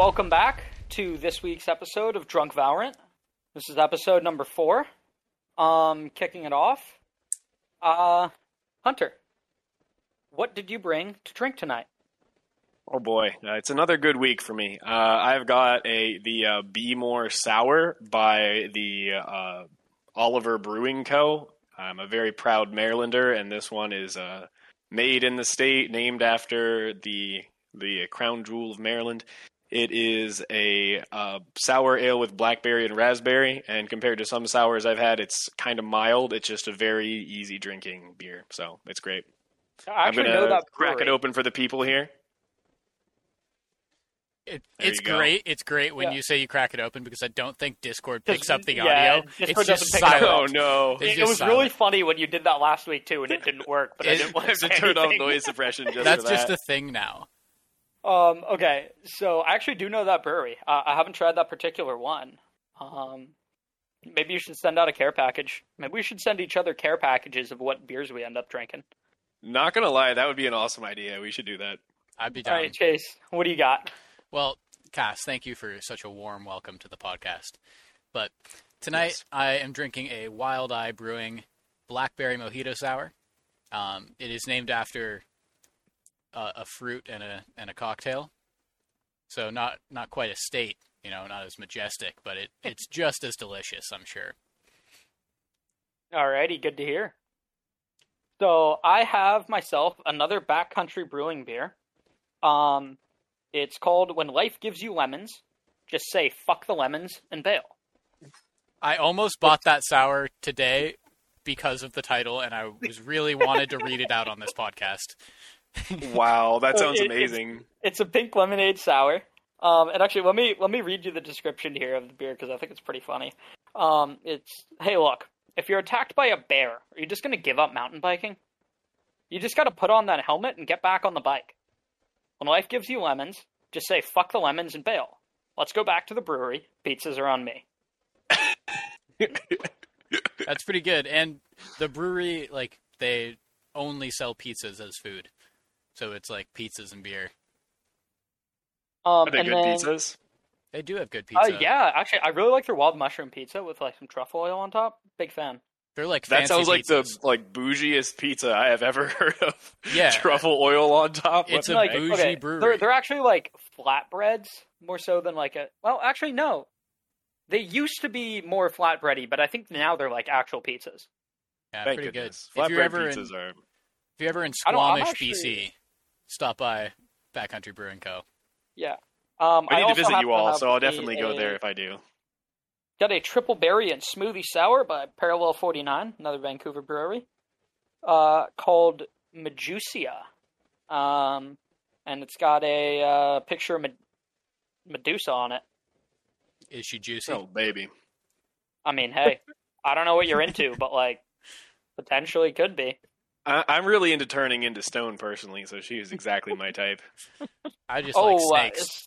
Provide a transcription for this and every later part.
welcome back to this week's episode of Drunk Valorant. This is episode number four. Um, kicking it off. Uh, Hunter, what did you bring to drink tonight? Oh boy, uh, it's another good week for me. Uh, I've got a the uh, Be More Sour by the uh, Oliver Brewing Co. I'm a very proud Marylander, and this one is uh, made in the state, named after the the crown jewel of Maryland. It is a uh, sour ale with blackberry and raspberry, and compared to some sours I've had, it's kind of mild. It's just a very easy drinking beer, so it's great. I I'm gonna crack it open for the people here. It, it's you go. great. It's great when Yeah. you say you crack it open because I don't think Discord picks up the yeah, audio. Discord it's just doesn't pick it up. silent. Oh no! It, it was silent. really funny when you did that last week too, and it didn't work. But I It- didn't want to turn on anything. noise suppression just That's for just a thing now. Um, okay, so I actually do know that brewery. Uh, I haven't tried that particular one. Um, maybe you should send out a care package. Maybe we should send each other care packages of what beers we end up drinking. Not gonna lie, that would be an awesome idea. We should do that. I'd be All down. right, Chase, what do you got? Well, Cass, thank you for such a warm welcome to the podcast. But tonight Yes. I am drinking a Wild Eye Brewing Blackberry Mojito Sour. Um, it is named after a, a fruit and a and a cocktail. So not not quite a state, you know, not as majestic, but it, it's just as delicious, I'm sure. Alrighty, good to hear. So I have myself another backcountry brewing beer. Um, it's called "When Life Gives You Lemons." Just say "fuck the lemons" and bail. I almost bought that sour today because of the title, and I was really wanted to read it out on this podcast. Wow, that So sounds it- it's- amazing. It's a pink lemonade sour. Um, and actually, let me let me read you the description here of the beer because I think it's pretty funny. Um, it's hey, look, if you're attacked by a bear, are you just gonna give up mountain biking? You just gotta put on that helmet and get back on the bike. When life gives you lemons, just say fuck the lemons and bail. Let's go back to the brewery. Pizzas are on me. That's pretty good. And the brewery, like, they only sell pizzas as food, so it's like pizzas and beer. Um, Are they and good then, pizzas? They do have good Uh, yeah, actually, I really like their wild mushroom pizza with like some truffle oil on top. Big fan. they're like That fancy sounds like pizzas. the like bougiest pizza I have ever heard of. Yeah. truffle oil on top. It's a like bougie okay, brewery. They're they're actually like flatbreads more so than like a. Well, actually, no. They used to be more flatbready, but I think now they're like actual pizzas. yeah, Thank pretty goodness. good. If you're Flatbread ever in, pizzas are. if you're ever in I Squamish, actually- BC, stop by Backcountry Brewing Co. Yeah. Um, I need to visit you all, so I'll a- definitely go there if I do. Got a triple berry and smoothie sour by Parallel Forty Nine, another Vancouver brewery, uh, called Medusia, um, and it's got a uh, picture of Med- Medusa on it. Is she juicy? Oh baby, I mean, hey, I don't know what you're into, but like, potentially could be. I, I'm really into turning into stone personally, so she is exactly my type. I just oh, like uh, snakes. it's-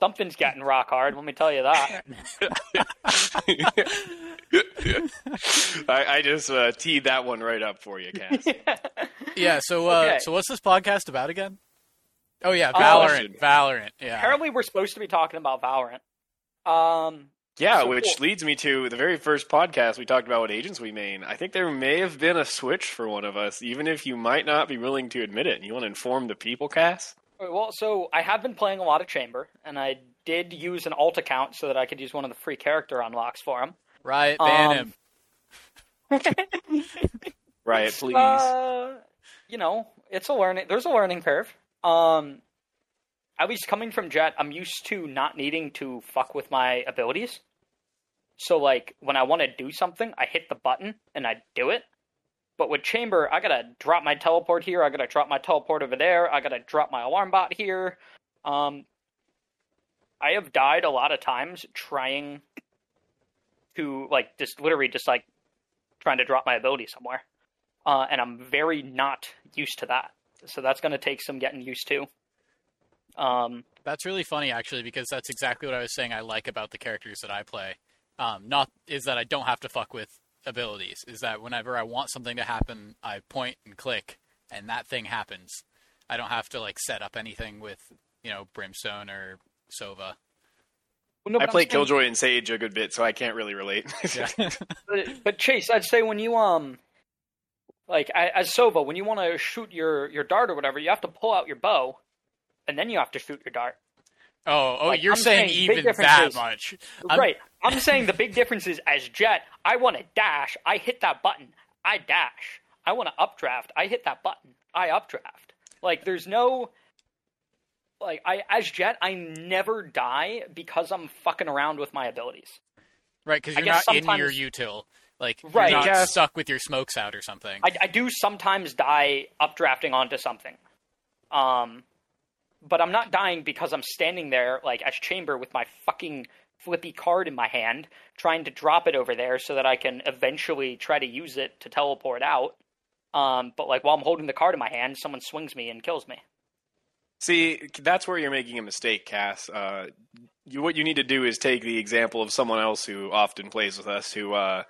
something's getting rock hard. Let me tell you that. I, I just uh, teed that one right up for you, Cass. yeah. So, uh, Okay. so what's this podcast about again? Oh yeah, Oh, Valorant. Valorant. Yeah. Apparently, we're supposed to be talking about Valorant. Um, Yeah, So which cool. leads me to the very first podcast we talked about what agents we main. I think there may have been a switch for one of us, even if you might not be willing to admit it. You want to inform the people, Cass? well, so I have been playing a lot of Chamber, and I did use an alt account so that I could use one of the free character unlocks for him. Riot ban Um, him. Right, please. Uh, you know, it's a learning. There's a learning curve. Um, at least coming from Jett, I'm used to not needing to fuck with my abilities. So like when I want to do something, I hit the button and I do it. But with Chamber, I gotta drop my teleport here. I gotta drop my teleport over there. I gotta drop my alarm bot here. Um, I have died a lot of times trying to like just literally just like trying to drop my ability somewhere uh, and I'm very not used to that. So that's to take some getting used to. Um, That's really funny, actually, because that's exactly what I was saying. I like about the characters that I play. Um, not is that I don't have to fuck with abilities. Is that whenever I want something to happen, I point and click, and that thing happens. I don't have to like set up anything with you know brimstone or Sova. Well, no, I but play Killjoy and Sage a good bit, so I can't really relate. Yeah. But, but Chase, I'd say when you um, like as Sova, when you want to shoot your your dart or whatever, you have to pull out your bow, and then you have to shoot your dart. oh, oh, Like, you're saying, saying big even difference that is- much? I'm- Right. I'm saying the big difference is as Jett, I want to dash, I hit that button, I dash. I want to updraft, I hit that button, I updraft. Like there's no like I as Jett, I never die because I'm fucking around with my abilities. Right, because you're not in your util. Like Right. you're not Yeah. stuck with your smokes out or something. I, I do sometimes die updrafting onto something. Um, but I'm not dying because I'm standing there like as chamber with my fucking flippy card in my hand, trying to drop it over there so that I can eventually try to use it to teleport out. Um, but like while I'm holding the card in my hand, someone swings me and kills me. See, that's where you're making a mistake, Cass. Uh, you, what you need to do is take the example of someone else who often plays with us, who uh,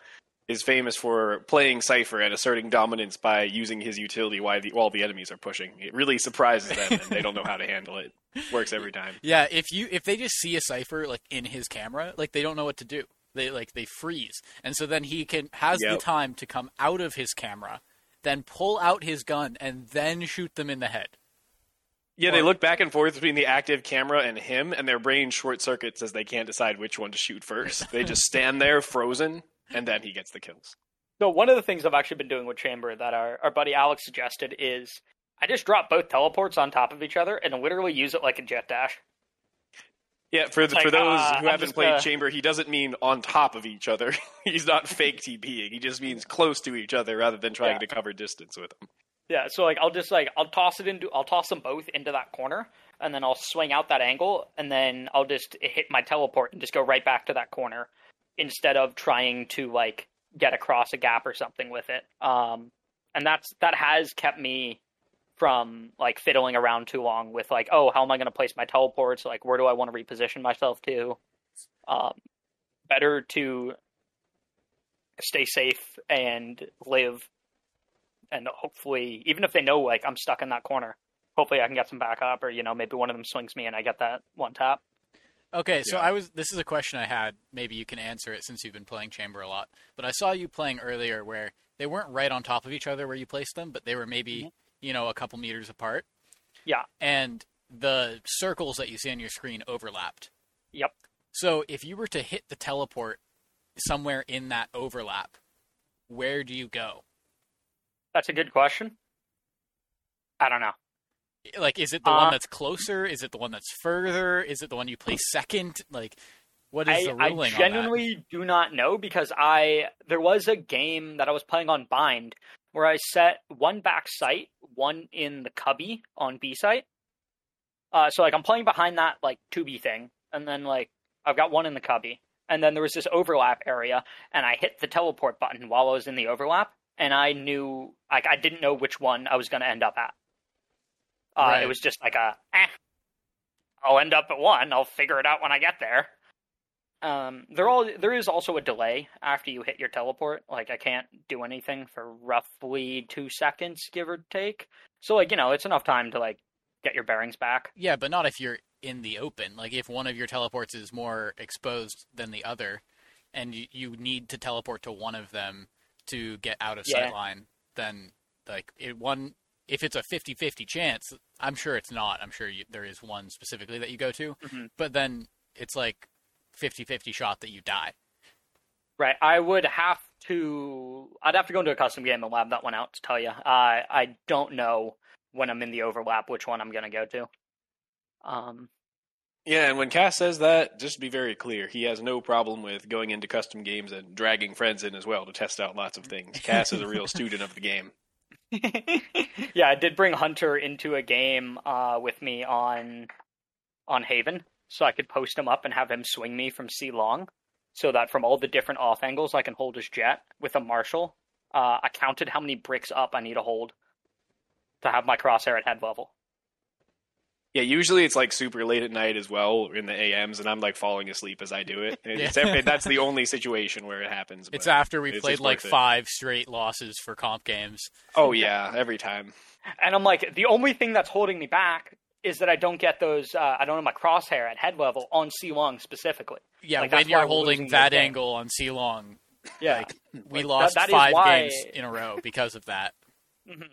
is famous for playing Cypher and asserting dominance by using his utility while the, while the enemies are pushing. It really surprises them, and they don't know how to handle it. Works every time. Yeah, if you if they just see a Cypher like in his camera, like they don't know what to do. They like they freeze, and so then he can has the time to come out of his camera, then pull out his gun and then shoot them in the head. Yeah, they look back and forth between the active camera and him, and their brain short circuits as they can't decide which one to shoot first. They just stand there frozen, and then he gets the kills. So one of the things I've actually been doing with Chamber that our, our buddy Alex suggested is I just drop both teleports on top of each other and literally use it like a Jett dash. Yeah, for the, Like, for those uh, who I'm haven't played uh, Chamber, he doesn't mean on top of each other. He's not fake TPing. He just means close to each other rather than trying Yeah. to cover distance with them. Yeah, so like I'll just like I'll toss it into I'll toss them both into that corner and then I'll swing out that angle and then I'll just hit my teleport and just go right back to that corner instead of trying to like get across a gap or something with it. Um and that's that has kept me from like fiddling around too long with like oh how am I going to place my teleports like where do I want to reposition myself to um better to stay safe and live and hopefully even if they know like I'm stuck in that corner, hopefully I can get some backup or you know maybe one of them swings me and I get that one tap. Okay, so Yeah. I was. This is a question I had. Maybe you can answer it since you've been playing Chamber a lot. But I saw you playing earlier where they weren't right on top of each other where you placed them, but they were maybe mm-hmm. you know a couple meters apart. Yeah. And the circles that you see on your screen overlapped. Yep. So if you were to hit the teleport somewhere in that overlap, where do you go? That's a good question. I don't know. Like, is it the Uh, one that's closer? Is it the one that's further? Is it the one you play second? Like, what is I, the I ruling on that? genuinely do not know because I there was a game that I was playing on Bind where I set one back site, one in the cubby on B site. Uh, so like I'm playing behind that like 2B thing, and then like I've got one in the cubby, and then there was this overlap area, and I hit the teleport button while I was in the overlap, and I knew like I didn't know which one I was going to end up at. Uh, Right. It was just like a, eh, I'll end up at one. I'll figure it out when I get there. Um, there all there is also a delay after you hit your teleport. Like I can't do anything for roughly two seconds, give or take. So like you know, it's enough time to like get your bearings back. Yeah, but not if you're in the open. Like if one of your teleports is more exposed than the other, and you, you need to teleport to one of them to get out of Yeah. sight line, then like it one if it's a 50-50 chance, I'm sure it's not. I'm sure you, there is one specifically that you go to, Mhm. but then it's like 50-50 shot that you die. Right. I would have to. I'd have to go into a custom game and lab that one out to tell you. I I don't know when I'm in the overlap which one I'm gonna go to. Um. Yeah, and when Cass says that, just to be very clear, he has no problem with going into custom games and dragging friends in as well to test out lots of things. Cass is a real student of the game. yeah, I did bring Hunter into a game uh, with me on on Haven, so I could post him up and have him swing me from C long, so that from all the different off angles I can hold his Jett with a marshal. Uh, I counted how many bricks up I need to hold to have my crosshair at head level. Yeah, usually it's like super late at night as well in the AMs, and I'm like falling asleep as I do it. And Yeah. every- that's the only situation where it happens. It's after we it's played like five straight losses for comp games. Oh yeah, every time. And I'm like, the only thing that's holding me back is that I don't get those. Uh, I don't have my crosshair at head level on C long specifically. Yeah, Like, when that's why you're holding that angle on C long, Yeah, Like, we Like, lost that- that is five why- games in a row because of that. Mhm.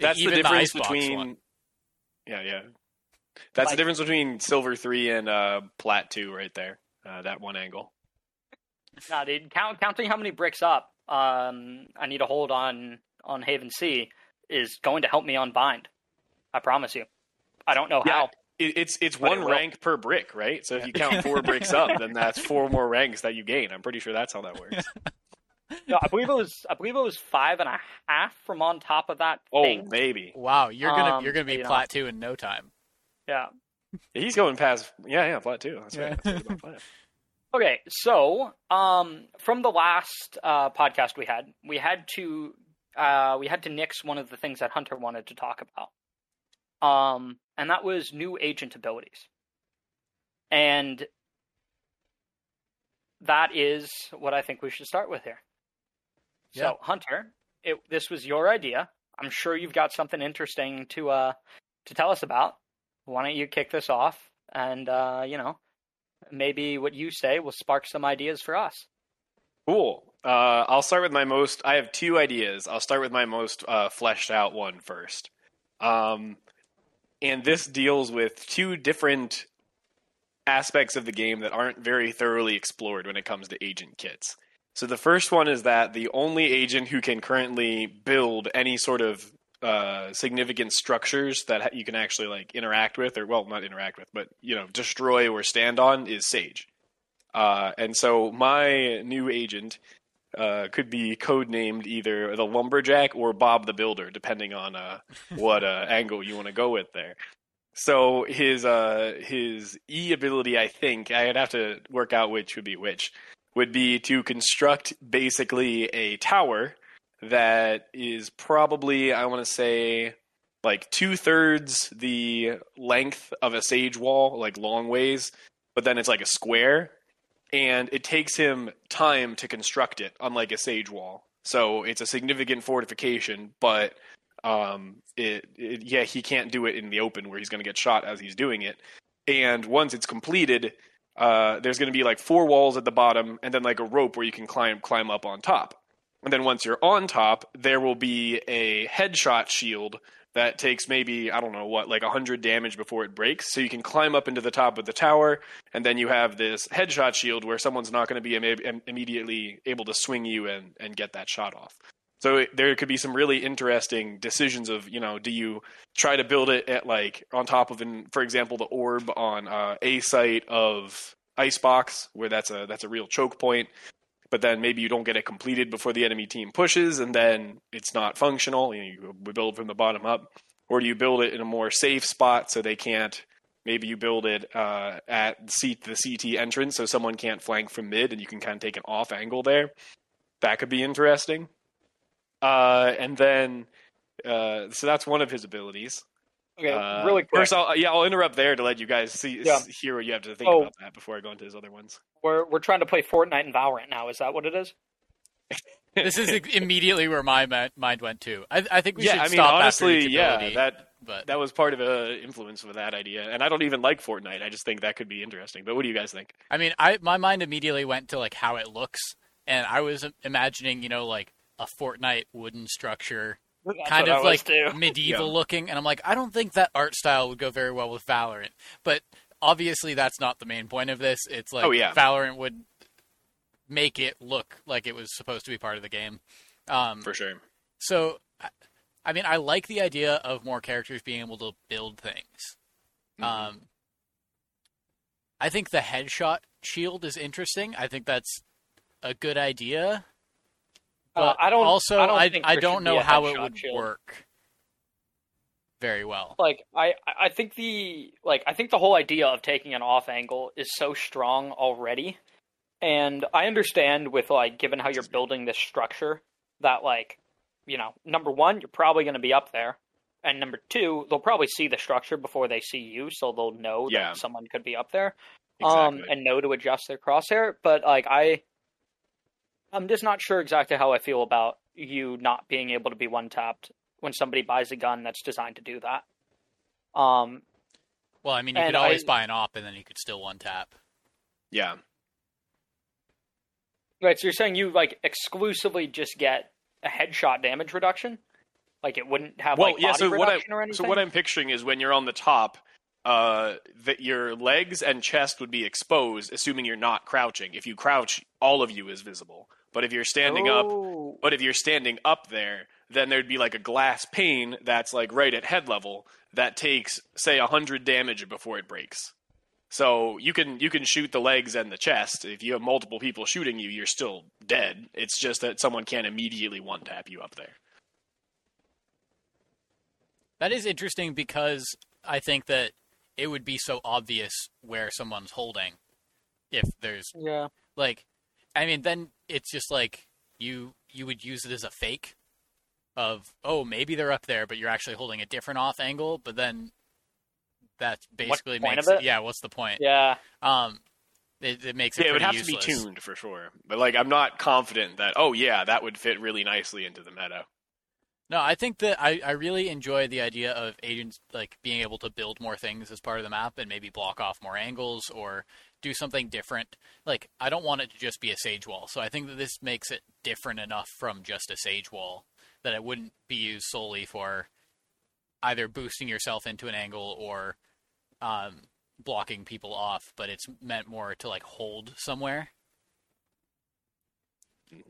That's Even the difference Icebox between. one. Yeah, yeah. That's Like- the difference between Silver Three and uh, Plat Two, right there. Uh, that one angle. Nah, dude, count, counting how many bricks up um, I need to hold on on Haven C is going to help me on bind. I promise you. I don't know Yeah. how. It, it's it's But it one rank per brick, right? So if you count four bricks up, then that's four more ranks that you gain. I'm pretty sure that's how that works. No, I believe it was. I believe it was five and a half from on top of that Oh, thing. maybe. Wow, you're gonna Um, you're gonna be you know. plat two in no time. Yeah. He's going past. Yeah, yeah, Plat Two. That's right. Yeah. That's Okay, so um, from the last uh, podcast we had, we had to uh, we had to nix one of the things that Hunter wanted to talk about, um, and that was new agent abilities, and that is what I think we should start with here. Yeah. So, Hunter, it, this was your idea. I'm sure you've got something interesting to uh, to tell us about. Why don't you kick this off? And uh, you know, maybe what you say will spark some ideas for us. Cool. Uh, I'll start with my most. I have two ideas. I'll start with my most uh, fleshed out one first. Um, and this deals with two different aspects of the game that aren't very thoroughly explored when it comes to agent kits. So the first one is that the only agent who can currently build any sort of uh, significant structures that you can actually like interact with, or well, not interact with, but you know, destroy or stand on, is Sage. Uh, and so my new agent uh, could be codenamed either the Lumberjack or Bob the Builder, depending on uh, what uh, angle you want to go with there. So his uh, his E ability, I think I'd have to work out which would be which, would be to construct basically a tower that is probably I want to say like two thirds the length of a sage wall, like long ways, but then it's like a square, and it takes him time to construct it, unlike a sage wall. So it's a significant fortification, but um, it, it yeah he can't do it in the open where he's going to get shot as he's doing it. And once it's completed, uh, there's going to be like four walls at the bottom, and then like a rope where you can climb climb up on top. And then once you're on top, there will be a headshot shield that takes maybe I don't know what like 100 damage before it breaks. So you can climb up into the top of the tower, and then you have this headshot shield where someone's not going to be im- im- immediately able to swing you and and get that shot off. So it, there could be some really interesting decisions of you know do you try to build it at like on top of an for example the orb on uh, a site of icebox where that's a that's a real choke point but then maybe you don't get it completed before the enemy team pushes, and then it's not functional. You, know, you build from the bottom up, or do you build it in a more safe spot so they can't? Maybe you build it uh, at the CT entrance so someone can't flank from mid, and you can kind of take an off angle there. That could be interesting. Uh, and then, uh, so that's one of his abilities. Okay, Uh, really quick. First, I'll, yeah, I'll interrupt there to let you guys see Yeah. hear what you have to think Oh. about that before I go into his other ones. we're we're trying to play Fortnite and Valorant now. Is that what it is? This is immediately where my mind went to. I, I think we yeah, should I mean, stop honestly, after each yeah, that but that was part of a influence for that idea. And I don't even like Fortnite. I just think that could be interesting. But what do you guys think? I mean, I my mind immediately went to like how it looks, and I was imagining, you know, like a Fortnite wooden structure, That's kind of like too. medieval Yeah. looking, and I'm like, I don't think that art style would go very well with Valorant. But obviously, that's not the main point of this. It's like Oh, yeah. Valorant would make it look like it was supposed to be part of the game. Um, For sure. so, I- I mean, I like the idea of more characters being able to build things. Mhm. Um, I think the headshot shield is interesting. I think that's a good idea. Uh, I don't. also, I don't, I, think I don't know how it would shield. work very well. Like I, I think the like I think the whole idea of taking an off angle is so strong already, and I understand with like given how you're building this structure that like, you know, number one you're probably going to be up there, and number two they'll probably see the structure before they see you, so they'll know Yeah. that someone could be up there. Exactly. um, and know to adjust their crosshair. But like I, I'm just not sure exactly how I feel about you not being able to be one tapped when somebody buys a gun that's designed to do that. Um, Well, I mean, you could always I- buy an op and then you could still one tap. Yeah. Right, so you're saying you like exclusively just get a headshot damage reduction? Like it wouldn't have Well, like yeah. body So what I reduction or anything? so what I'm picturing is when you're on the top, uh, that your legs and chest would be exposed, assuming you're not crouching. If you crouch, all of you is visible. But if you're standing up, Oh. but if you're standing up there, then there'd be like a glass pane that's like right at head level that takes say hundred damage before it breaks. So you can you can shoot the legs and the chest. If you have multiple people shooting you, you're still dead. It's just that someone can't immediately one tap you up there. That is interesting because I think that it would be so obvious where someone's holding if there's Yeah. like I mean then it's just like you you would use it as a fake of oh maybe they're up there but you're actually holding a different off angle but then that basically makes it? yeah what's the point Yeah. um it, it makes it Yeah, it would have pretty to be tuned for sure. But like, I'm not confident that. Oh yeah, that would fit really nicely into the meta. No, I think that I, I really enjoy the idea of agents like being able to build more things as part of the map and maybe block off more angles or do something different. Like I don't want it to just be a sage wall, so I think that this makes it different enough from just a sage wall that it wouldn't be used solely for either boosting yourself into an angle or um, blocking people off, but it's meant more to like hold somewhere.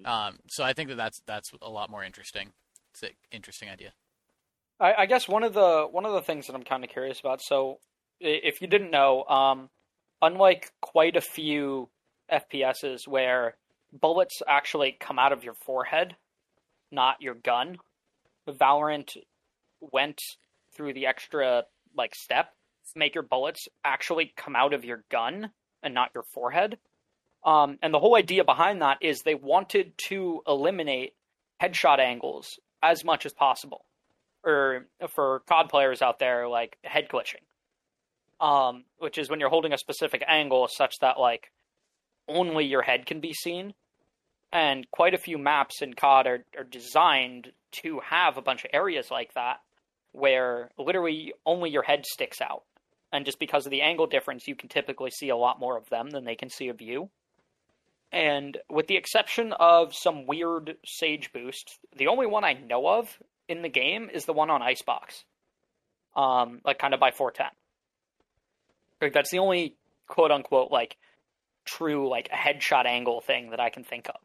Um, so I think that that's that's a lot more interesting. It's an interesting idea. I, I guess one of the one of the things that I'm kind of curious about. So, if you didn't know, um, unlike quite a few FPSs where bullets actually come out of your forehead, not your gun, Valorant went through the extra like step to make your bullets actually come out of your gun and not your forehead. Um, and the whole idea behind that is they wanted to eliminate headshot angles as much as possible or for COD players out there, like head glitching, um, which is when you're holding a specific angle such that like only your head can be seen. And quite a few maps in COD are, are designed to have a bunch of areas like that where literally only your head sticks out. And just because of the angle difference, you can typically see a lot more of them than they can see of you. And with the exception of some weird Sage boost, the only one I know of in the game is the one on Icebox. Um, like kind of by 410. Like that's the only quote unquote like true like a headshot angle thing that I can think of.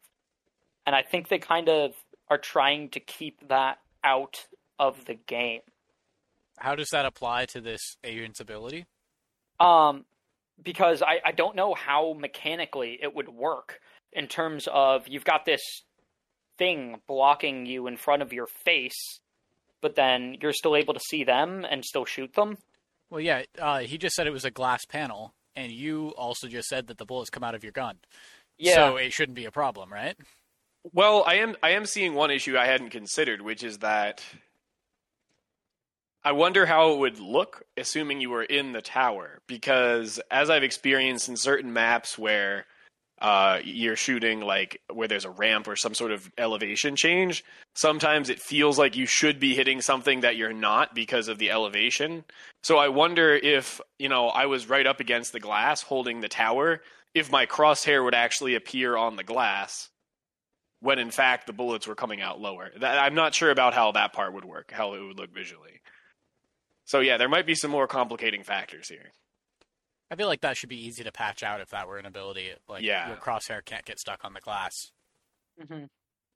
And I think they kind of are trying to keep that out of the game. How does that apply to this agent's ability? Um, because I, I don't know how mechanically it would work in terms of you've got this thing blocking you in front of your face, but then you're still able to see them and still shoot them. Well, yeah, uh, he just said it was a glass panel, and you also just said that the bullets come out of your gun. Yeah. So it shouldn't be a problem, right? Well, I am I am seeing one issue I hadn't considered, which is that I wonder how it would look assuming you were in the tower because as I've experienced in certain maps where uh, you're shooting like where there's a ramp or some sort of elevation change, sometimes it feels like you should be hitting something that you're not because of the elevation. So I wonder if, you know, I was right up against the glass holding the tower, if my crosshair would actually appear on the glass when in fact the bullets were coming out lower. That, I'm not sure about how that part would work, how it would look visually. So yeah, there might be some more complicating factors here. I feel like that should be easy to patch out if that were an ability. Like Yeah. your crosshair can't get stuck on the glass. Mm-hmm.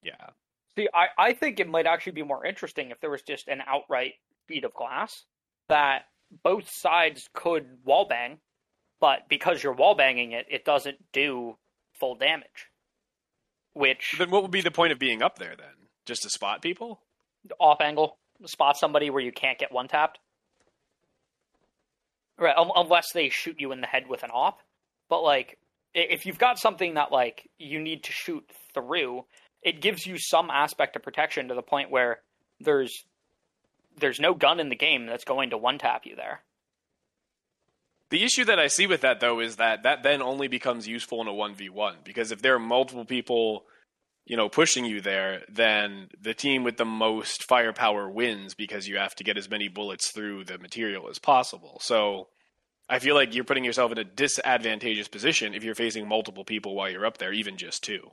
Yeah. See, I, I think it might actually be more interesting if there was just an outright speed of glass that both sides could wallbang, but because you're wallbanging it, it doesn't do full damage. Which Then what would be the point of being up there then? Just to spot people? off angle spot somebody where you can't get one tapped. Right, un- unless they shoot you in the head with an op. But like, if you've got something that like you need to shoot through, it gives you some aspect of protection to the point where there's there's no gun in the game that's going to one tap you there. The issue that I see with that though is that that then only becomes useful in a 1v1 because if there are multiple people, you know, pushing you there, then the team with the most firepower wins because you have to get as many bullets through the material as possible. So I feel like you're putting yourself in a disadvantageous position if you're facing multiple people while you're up there, even just two.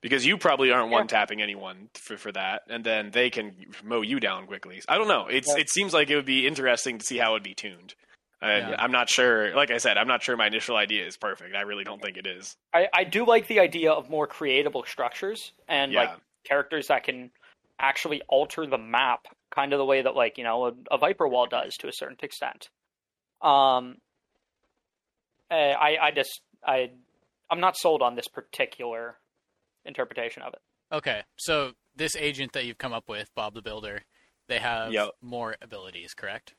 Because you probably aren't Yeah. one tapping anyone for, for that, and then they can mow you down quickly. I don't know. It's Yeah. it seems like it would be interesting to see how it would be tuned. And Yeah. I'm not sure. Like I said, I'm not sure my initial idea is perfect. I really don't think it is. I, I do like the idea of more creatable structures and Yeah. like characters that can actually alter the map, kind of the way that like you know a, a Viper Wall does to a certain extent. Um, eh, I I just I I'm not sold on this particular interpretation of it. Okay, so this agent that you've come up with, Bob the Builder, they have Yep. more abilities, correct?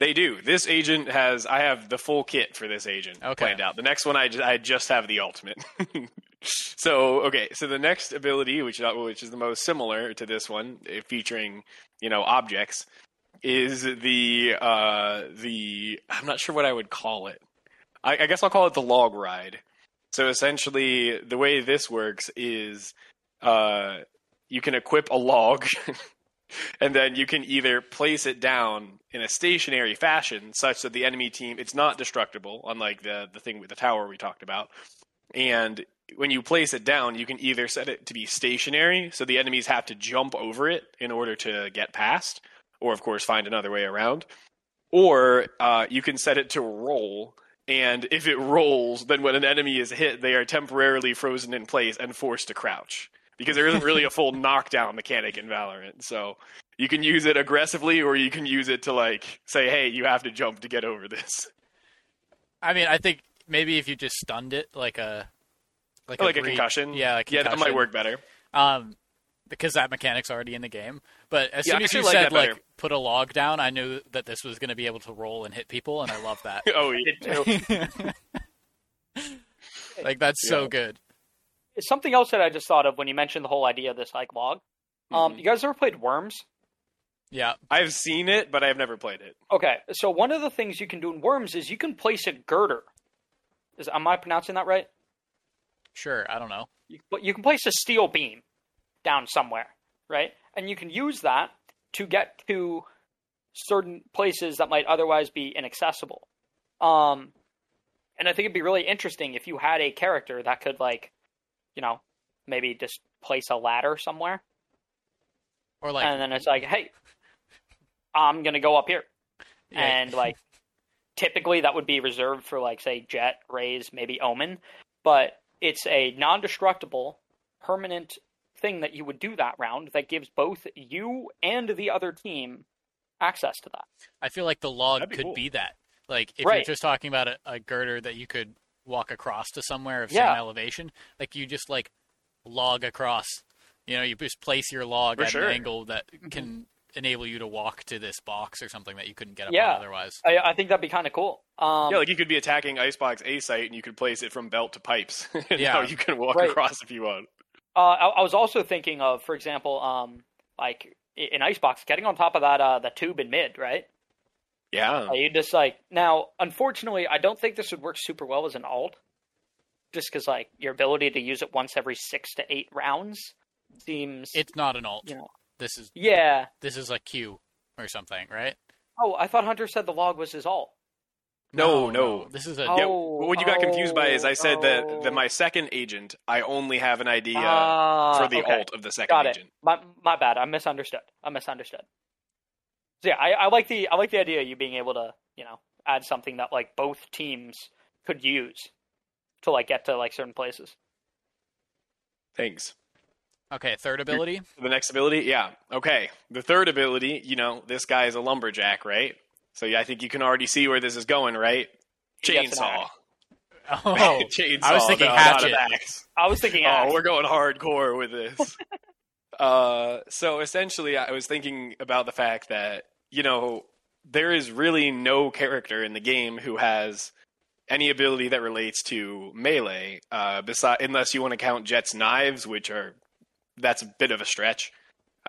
They do. This agent has. I have the full kit for this agent Okay. planned out. The next one, I just, I just have the ultimate. so okay. So the next ability, which which is the most similar to this one, eh, featuring you know objects, is the uh the. I'm not sure what I would call it. I, I guess I'll call it the log ride. So essentially, the way this works is, uh, you can equip a log. and then you can either place it down in a stationary fashion such that the enemy team it's not destructible unlike the the thing with the tower we talked about and when you place it down you can either set it to be stationary so the enemies have to jump over it in order to get past or of course find another way around or uh, you can set it to roll and if it rolls then when an enemy is hit they are temporarily frozen in place and forced to crouch because there isn't really a full knockdown mechanic in Valorant. So you can use it aggressively or you can use it to like say, "Hey, you have to jump to get over this." I mean, I think maybe if you just stunned it like a like, like a brief- concussion. yeah, like yeah, that might work better. Um, because that mechanic's already in the game. But as Yeah, soon as you like said like put a log down, I knew that this was going to be able to roll and hit people, and I love that. Oh, yeah. like that's so good. Something else that I just thought of when you mentioned the whole idea of this like log. Um, Mhm. you guys ever played Worms? Yeah, I've seen it, but I've never played it. Okay, so one of the things you can do in Worms is you can place a girder. Is am I pronouncing that right? sure. I don't know. You, but you can place a steel beam down somewhere, right? And you can use that to get to certain places that might otherwise be inaccessible. Um, and I think it'd be really interesting if you had a character that could, like, you know, maybe just place a ladder somewhere, Or like and then it's like, hey, I'm gonna go up here, yeah, and like, typically that would be reserved for like, say, Jett, Raze, maybe Omen, but it's a non-destructible, permanent thing that you would do that round that gives both you and the other team access to that. I feel like the log That'd be could cool. be that. Like if Right. you're just talking about a, a girder that you could walk across to somewhere of Yeah. same elevation, like you just like log across. You know, you just place your log For at sure. an angle that can enable you to walk to this box or something that you couldn't get up Yeah. on otherwise. I, I think that'd be kind of cool. Um, yeah, like you could be attacking Icebox A site and you could place it from belt to pipes. and Yeah. now you can walk Right. across if you want. Uh, I, I was also thinking of, for example, um, like i- in Icebox, getting on top of that uh, the tube in mid, right? Yeah. Uh, you just like now. Unfortunately, I don't think this would work super well as an alt, just because like your ability to use it once every six to eight rounds seems. It's not an alt. you know. This is Yeah. this is a Q or something, right? Oh, I thought Hunter said the log was his alt. No, no. This is a Oh. Yeah, what you got confused by is I said that, oh. that my second agent, I only have an idea Ah, for the okay. alt of the second Got it. agent. My my bad. I misunderstood. I misunderstood. So yeah, I, I like the I like the idea of you being able to you know add something that like both teams could use to like get to like certain places. Thanks. okay. Third ability. The next ability, yeah. Okay. The third ability, you know, this guy is a lumberjack, right? So yeah, I think you can already see where this is going, right? He gets Chainsaw. Oh, Chainsaw. I was thinking no, hatchet. I was thinking, Oh, we're going hardcore with this. uh, so essentially, I was thinking about the fact that you know there is really no character in the game who has any ability that relates to melee, uh, beside unless you want to count Jett's knives, which are that's a bit of a stretch.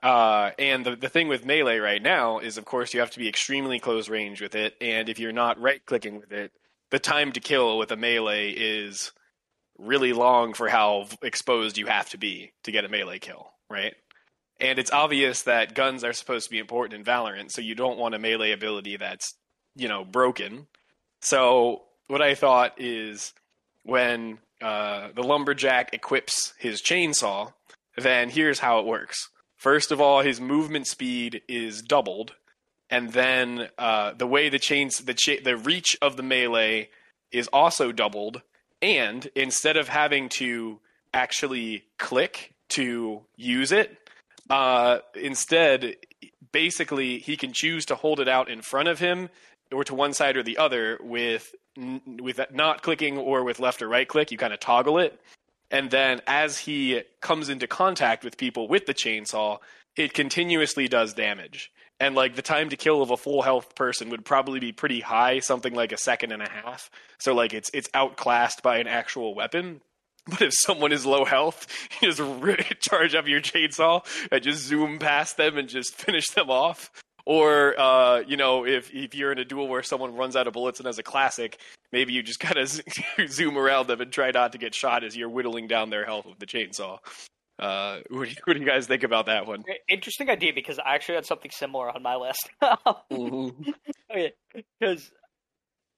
Uh, and the the thing with melee right now is, of course, you have to be extremely close range with it, and if you're not right clicking with it, the time to kill with a melee is really long for how exposed you have to be to get a melee kill, right? And it's obvious that guns are supposed to be important in Valorant, so you don't want a melee ability that's you know, broken. So what I thought is when uh, the lumberjack equips his chainsaw, then here's how it works. First of all, his movement speed is doubled, and then uh, the way the chains the cha- the reach of the melee is also doubled. And instead of having to actually click to use it, uh, instead, basically, he can choose to hold it out in front of him or to one side or the other with with not clicking or with left or right click. You kind of toggle it, and then as he comes into contact with people with the chainsaw, it continuously does damage. And like the time to kill of a full health person would probably be pretty high, something like a second and a half. So like it's it's outclassed by an actual weapon. But if someone is low health, you just charge up your chainsaw and just zoom past them and just finish them off. Or, uh, you know, if, if you're in a duel where someone runs out of bullets and has a classic, maybe you just kind of zoom around them and try not to get shot as you're whittling down their health with the chainsaw. Uh, what, do you, what do you guys think about that one? Interesting idea because I actually had something similar on my list. mm-hmm. Okay, because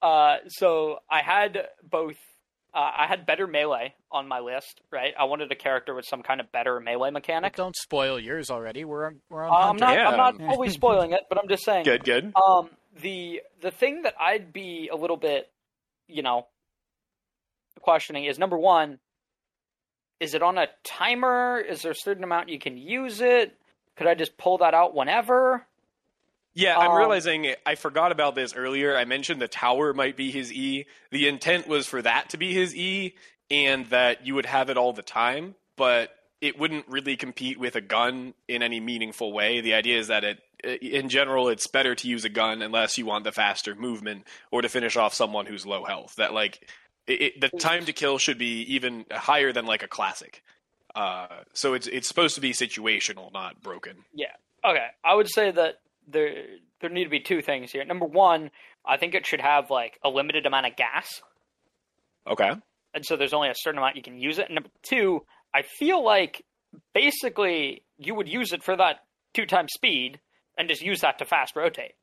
uh, so I had both. Uh, I had better melee on my list, right? I wanted a character with some kind of better melee mechanic. Well, don't spoil yours already. We're we're on. Uh, I'm not. Yeah. I'm not fully spoiling it, but I'm just saying. Good, good. Um, the the thing that I'd be a little bit, you know, questioning is number one is it on a timer? Is there a certain amount you can use it? Could I just pull that out whenever? Yeah, I'm um, realizing I forgot about this earlier. I mentioned the tower might be his E. The intent was for that to be his E and that you would have it all the time, but it wouldn't really compete with a gun in any meaningful way. The idea is that it in general it's better to use a gun unless you want the faster movement or to finish off someone who's low health. That like it, the time to kill should be even higher than like a classic. Uh, so it's it's supposed to be situational, not broken. Yeah. Okay. I would say that there there need to be two things here. Number one, I think it should have like a limited amount of gas. Okay. And so there's only a certain amount you can use it. And number two, I feel like basically you would use it for that two times speed and just use that to fast rotate.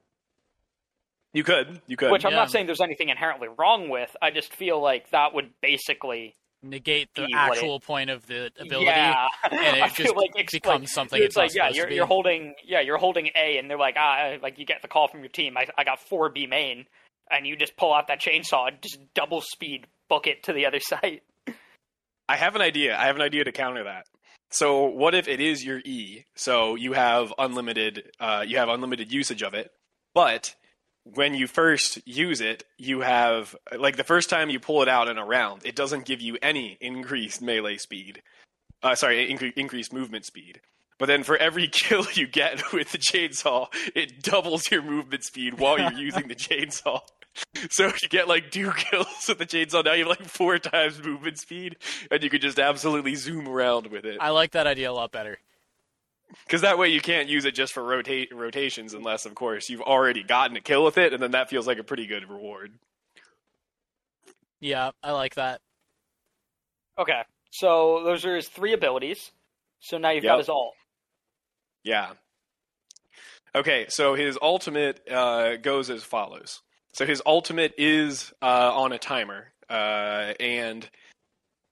You could. You could. Which I'm yeah. not saying there's anything inherently wrong with. I just feel like that would basically negate the actual it, point of the ability. Yeah. and it just like it's becomes like, something it's, it's like yeah, you're you're holding yeah, you're holding A and they're like, ah like you get the call from your team, I I got four B main and you just pull out that chainsaw and just double speed book it to the other side. I have an idea. I have an idea to counter that. So what if it is your E? So you have unlimited uh, you have unlimited usage of it, but when you first use it, you have like the first time you pull it out in a round, it doesn't give you any increased melee speed. Uh, sorry, incre- increased movement speed. But then for every kill you get with the chainsaw, it doubles your movement speed while you're using the chainsaw. So if you get like two kills with the chainsaw. Now you have like four times movement speed, and you can just absolutely zoom around with it. I like that idea a lot better because that way you can't use it just for rotate rotations unless of course you've already gotten a kill with it and then that feels like a pretty good reward. Yeah i like that. Okay so those are his three abilities. So now you've yep. got his ult. Yeah. Okay so his ultimate uh, goes as follows. So his ultimate is uh, on a timer uh, and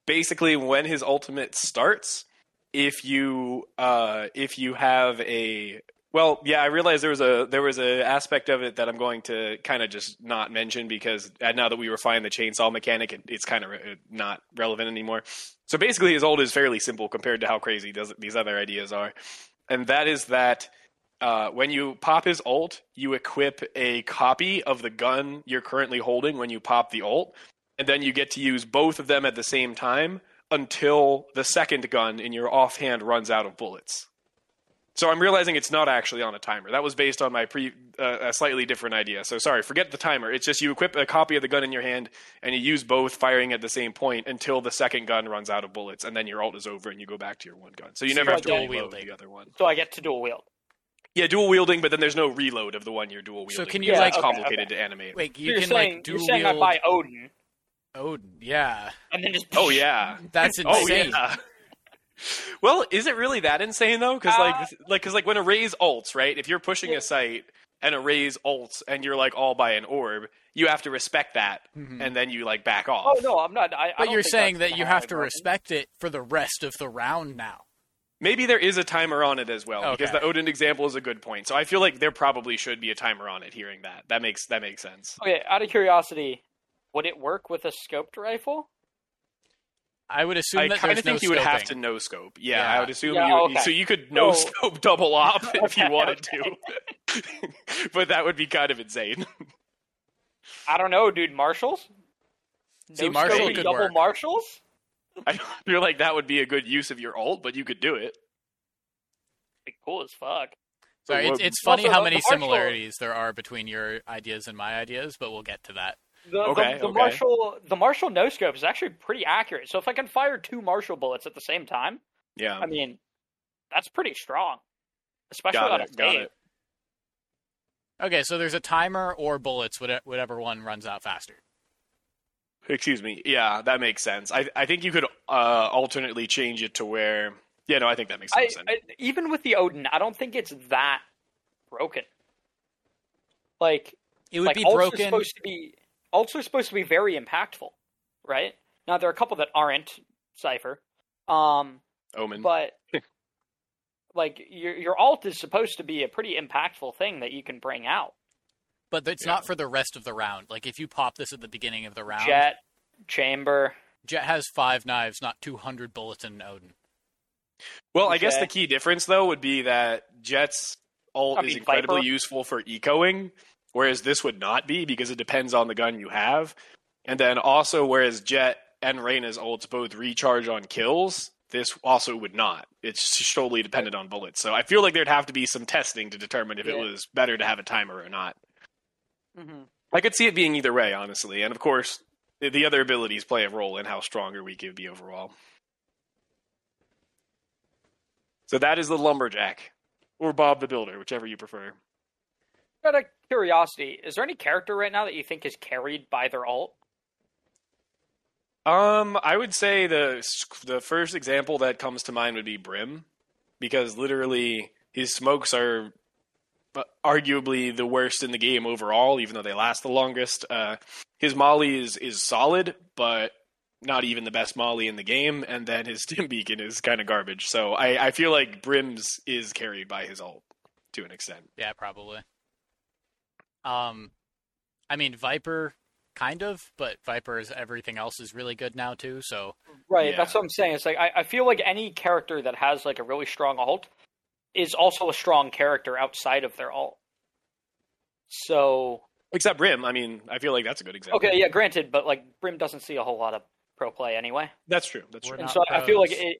basically when his ultimate starts if you uh, if you have a well, yeah, I realize there was a there was a aspect of it that I'm going to kind of just not mention because now that we refine the chainsaw mechanic, it, it's kind of re- not relevant anymore. So basically, his ult is fairly simple compared to how crazy does, these other ideas are, and that is that uh, when you pop his ult, you equip a copy of the gun you're currently holding when you pop the ult, and then you get to use both of them at the same time until the second gun in your offhand runs out of bullets. So I'm realizing it's not actually on a timer. That was based on my pre uh, a slightly different idea. So sorry, forget the timer. It's just you equip a copy of the gun in your hand and you use both firing at the same point until the second gun runs out of bullets, and then your ult is over and you go back to your one gun. So you so never have to reload the other one. So I get to dual wield. Yeah, dual wielding, but then there's no reload of the one you're dual wielding. So can you yeah, like it's complicated okay. to animate? Wait, you so can saying, like dual you're saying wield. I buy Odin Odin, yeah. And then just Oh yeah. That's oh insane. yeah. Well, is it really that insane though? Because like, Uh, like, because like when a Raze ults, right? If you're pushing Yeah. a site and a Raze ults and you're like all by an orb, you have to respect that, Mhm. and then you like back off. Oh no, I'm not. I, I But don't you're saying that you have to happen. respect it for the rest of the round now. Maybe there is a timer on it as well because the Odin example is a good point. So I feel like there probably should be a timer on it. Hearing that, that makes that makes sense. Okay, out of curiosity, would it work with a scoped rifle? I would assume I that kind of think no you would have to no scope. Yeah, Yeah. I would assume Yeah, you would, okay. so you could no So- scope double op if you wanted okay. to, but that would be kind of insane. I don't know, dude. Marshals. See, Marshall scoping could double work. marshals. I feel like that would be a good use of your ult, but you could do it. Be cool as fuck. Sorry, Well, it's, it's funny how many the similarities there are between your ideas and my ideas, but we'll get to that. The, Okay, the, the okay. Marshall the Marshall no scope is actually pretty accurate. So if I can fire two Marshall bullets at the same time, Yeah, I mean, that's pretty strong, especially got on it. a Got it. Okay, so there's a timer or bullets, whatever one runs out faster. Excuse me. Yeah, that makes sense. I I think you could uh, alternately change it to where. Yeah, no, I think that makes sense. I, even with the Odin, I don't think it's that broken. Like It would like be ults broken. supposed to be ults are supposed to be very impactful, right? Now there are a couple that aren't Cypher, um, Omen. but like your your alt is supposed to be a pretty impactful thing that you can bring out. But it's Yeah. not for the rest of the round. Like if you pop this at the beginning of the round, Jett, chamber, Jett has five knives, not 200 bullets in Odin. Well, I guess the key difference though would be that Jett's ult I is incredibly Viper. useful for ecoing, whereas this would not be because it depends on the gun you have. And then also, whereas Jett and Reyna's ults both recharge on kills, this also would not. It's solely dependent on bullets. So I feel like there'd have to be some testing to determine if it was better to have a timer or not. mm-hmm. I could see it being either way, honestly. And of course, the- the other abilities play a role in how strong or weak it would be overall. So that is the lumberjack, or Bob the Builder, whichever you prefer. out of curiosity, is there any character right now that you think is carried by their alt? Um, I would say the the first example that comes to mind would be Brim, because literally his smokes are uh, arguably the worst in the game overall, even though they last the longest. Uh, his molly is is solid, but not even the best molly in the game, and then his stim beacon is kind of garbage. So I, I feel like Brim's is carried by his ult to an extent. Yeah, probably. Um, I mean Viper, kind of, but Viper is everything else is really good now too. So Right, Yeah. that's what I'm saying. It's like I, I feel like any character that has like a really strong alt is also a strong character outside of their alt. So Except Brim, I mean, I feel like that's a good example. okay, yeah, granted, but like Brim doesn't see a whole lot of pro play anyway, that's true. That's We're true. and not so I feel like it, it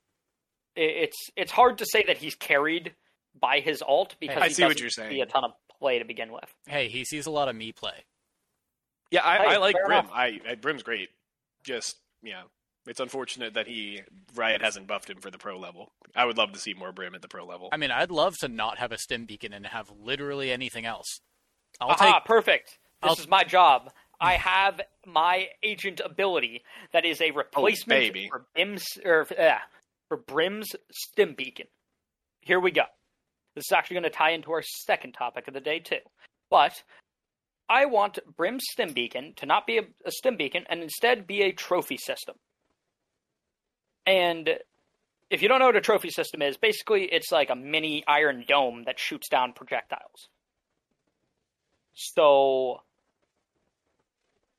it's it's hard to say that he's carried by his alt because I he see what you're saying. see a ton of play to begin with. hey, he sees a lot of me play. Yeah, I, Hey, I like Brim. enough. I, I Brim's great. Just yeah, it's unfortunate that he Riot hasn't buffed him for the pro level. I would love to see more Brim at the pro level. I mean, I'd love to not have a stim beacon and have literally anything else. I'll Aha, take perfect. This I'll- is my job. I have my agent ability that is a replacement Oh, for Brim's or uh, for Brim's stim beacon. Here we go. This is actually going to tie into our second topic of the day too. But I want Brim's stim beacon to not be a, a stim beacon and instead be a trophy system. And if you don't know what a trophy system is, basically it's like a mini iron dome that shoots down projectiles. So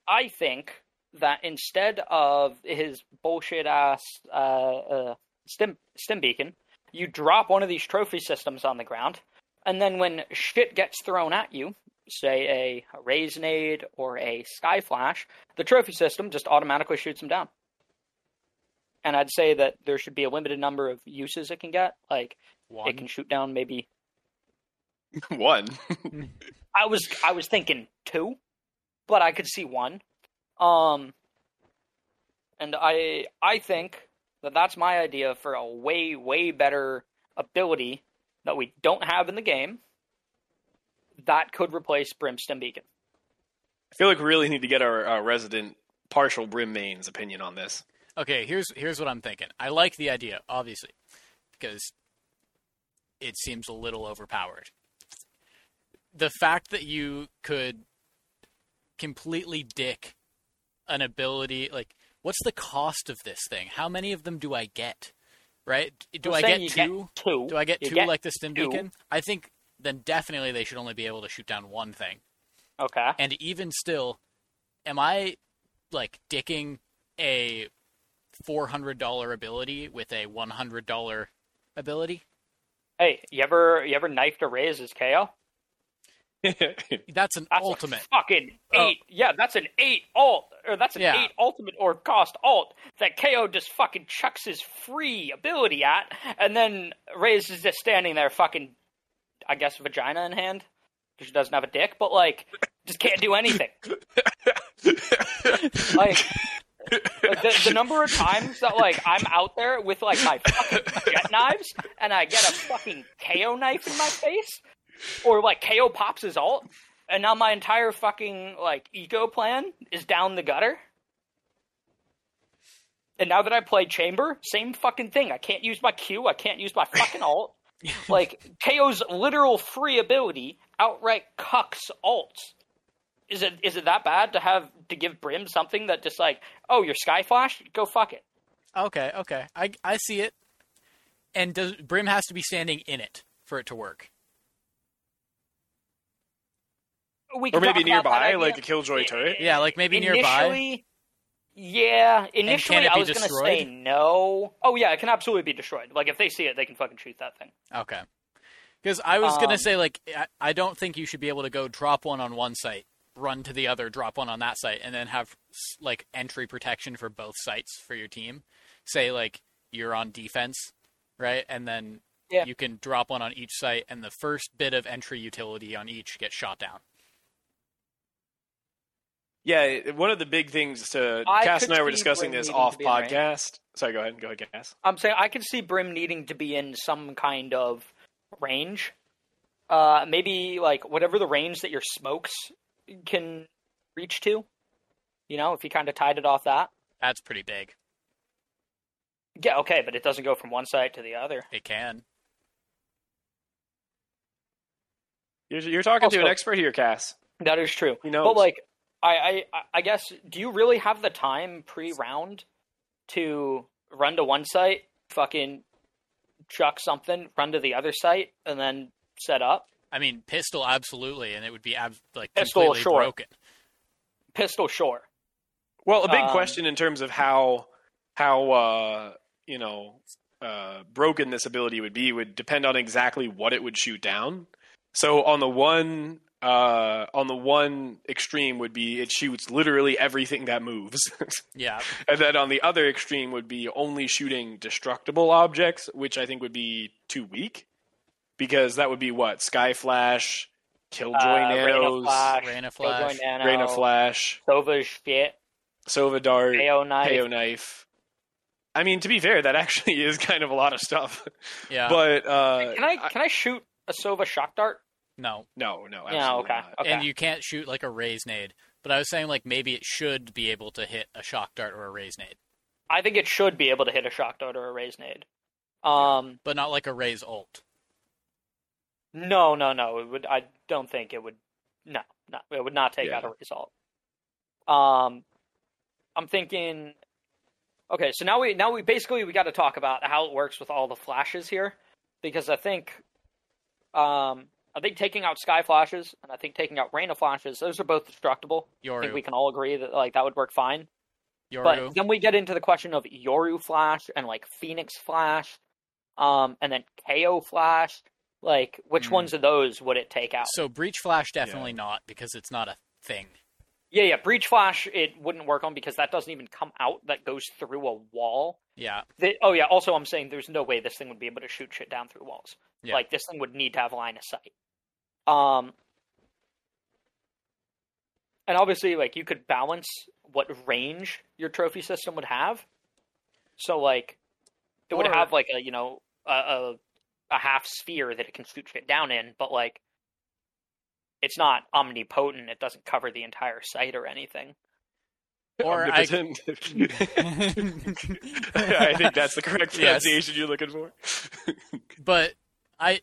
I think that instead of his bullshit ass uh, uh, stim stim beacon, you drop one of these trophy systems on the ground, and then when shit gets thrown at you, say a, a Raze nade or a Skye Flash, the trophy system just automatically shoots them down. And I'd say that there should be a limited number of uses it can get. Like one. it can shoot down maybe. One. I was I was thinking two, but I could see one. Um, and I I think that that's my idea for a way way better ability that we don't have in the game. That could replace Brimstone Beacon. I feel like we really need to get our, our resident partial Brim main's opinion on this. Okay, here's here's what I'm thinking. I like the idea, obviously, because it seems a little overpowered. the fact that you could completely dick an ability like what's the cost of this thing? How many of them do I get? Right? Do I get two? two. Do I get You two get like the stim two. beacon? I think then definitely they should only be able to shoot down one thing. Okay. And even still, am I like dicking a four hundred dollar ability with a one hundred dollar ability? Hey, you ever you ever knifed a Raze as KO? That's an That's ultimate. fucking Oh. eight. Yeah, that's an eight alt, or that's an Yeah. eight ultimate or cost alt that KO just fucking chucks his free ability at, and then Raze is just standing there, fucking, I guess, vagina in hand, because she doesn't have a dick, but like, just can't do anything. like, like, the, the number of times that like I'm out there with like my fucking Jett knives and I get a fucking KO knife in my face, or like KO pops his alt, and now my entire fucking like eco plan is down the gutter. And now that I play chamber, same fucking thing. I can't use my Q. I can't use my fucking alt. like KO's literal free ability outright cucks alts. Is it is it that bad to have to give Brim something that just like, oh, your Skye Flash, go fuck it. Okay, okay, I I see it. And does Brim has to be standing in it for it to work? We or maybe talk about that nearby, like a Killjoy turret. Yeah, like maybe nearby. Initially, yeah. Initially, it I was gonna say no. Oh yeah, it can absolutely be destroyed. Like if they see it, they can fucking shoot that thing. Okay. Because I was gonna Um, say like I, I don't think you should be able to go drop one on one site, run to the other, drop one on that site, and then have like entry protection for both sites for your team. Say like you're on defense, right, and then Yeah. you can drop one on each site, and the first bit of entry utility on each gets shot down. Yeah, one of the big things to I Cass and I were discussing Brim this off to be in range. podcast. Sorry, go ahead. Go ahead, Cass. I'm saying I could see Brim needing to be in some kind of range. Uh, maybe like whatever the range that your smokes can reach to. You know, if you kind of tied it off that. That's pretty big. Yeah, okay, but it doesn't go from one side to the other. It can. You're, you're talking to an expert here, Cass. That is true. You know, But like, I, I, I guess, do you really have the time pre-round to run to one site, fucking chuck something, run to the other site, and then set up? I mean, pistol absolutely, and it would be ab- like Pistol, completely sure. broken. Pistol, sure. Well, a big Um, question in terms of how how uh, you know uh, broken this ability would be would depend on exactly what it would shoot down. So on the one uh, on the one extreme would be it shoots literally everything that moves, Yeah, and then on the other extreme would be only shooting destructible objects, which I think would be too weak because that would be what Skye Flash, Killjoy Uh, Rain Nanos, Flash, Reyna Flash. Nano, Reyna Flash, Sova's shit, Sova Dart, AO knife. Peo knife. I mean, to be fair, that actually is kind of a lot of stuff. yeah. But uh, Can I can I shoot a Sova shock dart? No, no, no, absolutely Yeah, okay. not. Okay. and you can't shoot like a Raze nade. But I was saying like maybe it should be able to hit a shock dart or a Raze nade, I think it should be able to hit a shock dart or a Raze nade. Um, but not like a Raze ult. no, no, no. It would. I don't think it would. No, no, it would not take Yeah. out a Raze result. Um, I'm thinking. Okay, so now we now we basically we got to talk about how it works with all the flashes here, because I think, um, I think taking out Skye flashes and I think taking out Reyna flashes, those are both destructible. I think we can all agree that like that would work fine. Yoru. But then we get into the question of Yoru Flash and like Phoenix Flash, um, and then KO Flash. Like, which Hmm. ones of those would it take out? so breach flash definitely not because it's not a thing. Yeah, yeah. Breach Flash it wouldn't work on because that doesn't even come out. That goes through a wall. Yeah, They, oh yeah. Also, I'm saying there's no way this thing would be able to shoot shit down through walls. Yeah. Like this thing would need to have line of sight. Um, and obviously, like you could balance what range your trophy system would have. So like, it would have like a you know a, a a half sphere that it can shoot shit down in, but like. It's not omnipotent. It doesn't cover the entire site or anything. Or I- Omnipotent. I think that's the correct Yes. you're looking for. but I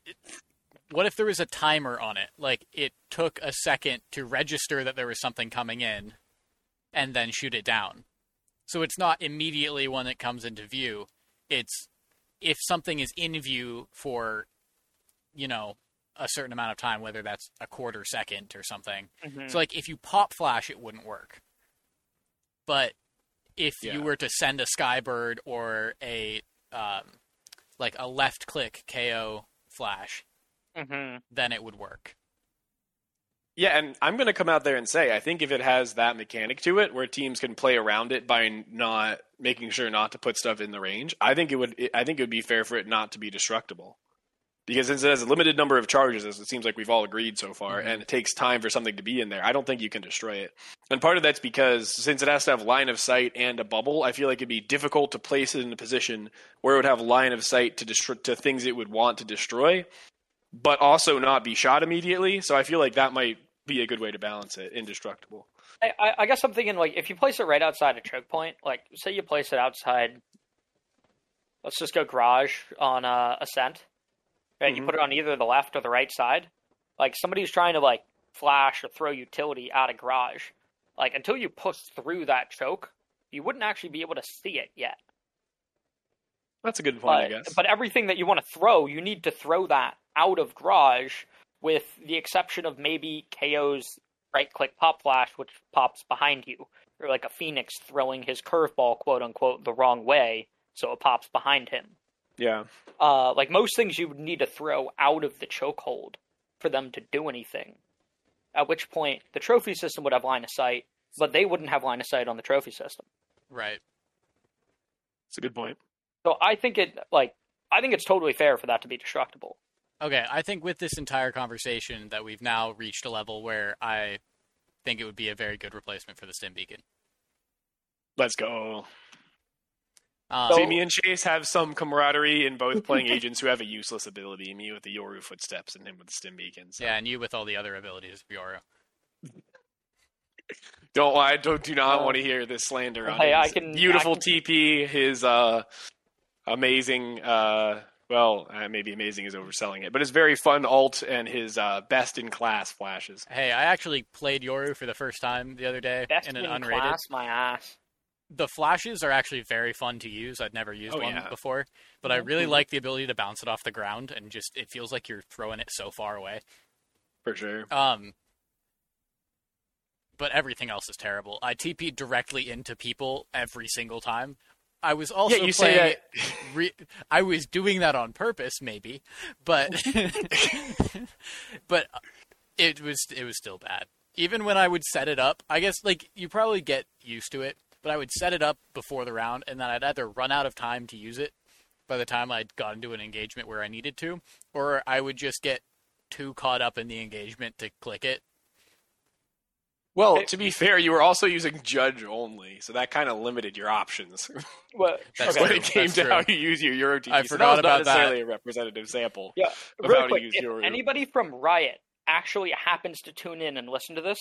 what if there was a timer on it? Like it took a second to register that there was something coming in, and then shoot it down. So it's not immediately when it comes into view. It's if something is in view for, you know, a certain amount of time, whether that's a quarter second or something. Mhm. So like if you pop flash, it wouldn't work. But if Yeah. you were to send a skybird or a um, like a left click KO flash, Mhm. then it would work. Yeah, and I'm going to come out there and say I think if it has that mechanic to it, where teams can play around it by not making sure not to put stuff in the range, I think it would. I think it would be fair for it not to be destructible, because since it has a limited number of charges, as it seems like we've all agreed so far, Mhm. and it takes time for something to be in there, I don't think you can destroy it. And part of that's because since it has to have line of sight and a bubble, I feel like it'd be difficult to place it in a position where it would have line of sight to destro- to things it would want to destroy, but also not be shot immediately. So I feel like that might be a good way to balance it. Indestructible. I, I- I guess I'm thinking like if you place it right outside a choke point, like say you place it outside. Let's just go garage on uh, ascent. Right, you Mhm. put it on either the left or the right side. Like somebody who's trying to like flash or throw utility out of garage, like until you push through that choke, you wouldn't actually be able to see it yet. That's a good point, I guess. but everything that you want to throw, you need to throw that out of garage, with the exception of maybe KO's right click pop flash, which pops behind you, or like a Phoenix throwing his curveball, quote unquote, the wrong way, so it pops behind him. Yeah. Uh, like most things, you would need to throw out of the chokehold for them to do anything. At which point, the trophy system would have line of sight, but they wouldn't have line of sight on the trophy system. Right. It's a good point. So I think it like I think it's totally fair for that to be destructible. Okay, I think with this entire conversation that we've now reached a level where I think it would be a very good replacement for the Stim Beacon. Let's go. Um, See, me and Chase have some camaraderie in both playing agents who have a useless ability. Me with the Yoru footsteps and him with the stim beacons. So. yeah, and you with all the other abilities of Yoru. Don't I don't do not Uh, want to hear this slander on hey, I his can- beautiful I can- TP, his uh amazing uh well, uh, maybe amazing is overselling it, but his very fun alt and his uh, best in class flashes. Hey, I actually played Yoru for the first time the other day Best in in, an unrated. class, my ass. The flashes are actually very fun to use. I'd never used Oh, one yeah. before, but I really Mhm. like the ability to bounce it off the ground and just it feels like you're throwing it so far away. For sure. Um, but everything else is terrible. I TP directly into people every single time. I was also yeah, you playing say re- I was doing that on purpose, maybe, but but it was it was still bad. Even when I would set it up, I guess like you probably get used to it, but I would set it up before the round, and then I'd either run out of time to use it by the time I'd got into an engagement where I needed to, or I would just get too caught up in the engagement to click it. Well, to be fair, you were also using judge only, so that kind of limited your options Well, That's okay. when it came that's to true. how you use your Yoru TP. I so forgot that was not about that. necessarily a representative sample. Yeah, of real how to quick, use if Yoru. anybody from Riot actually happens to tune in and listen to this,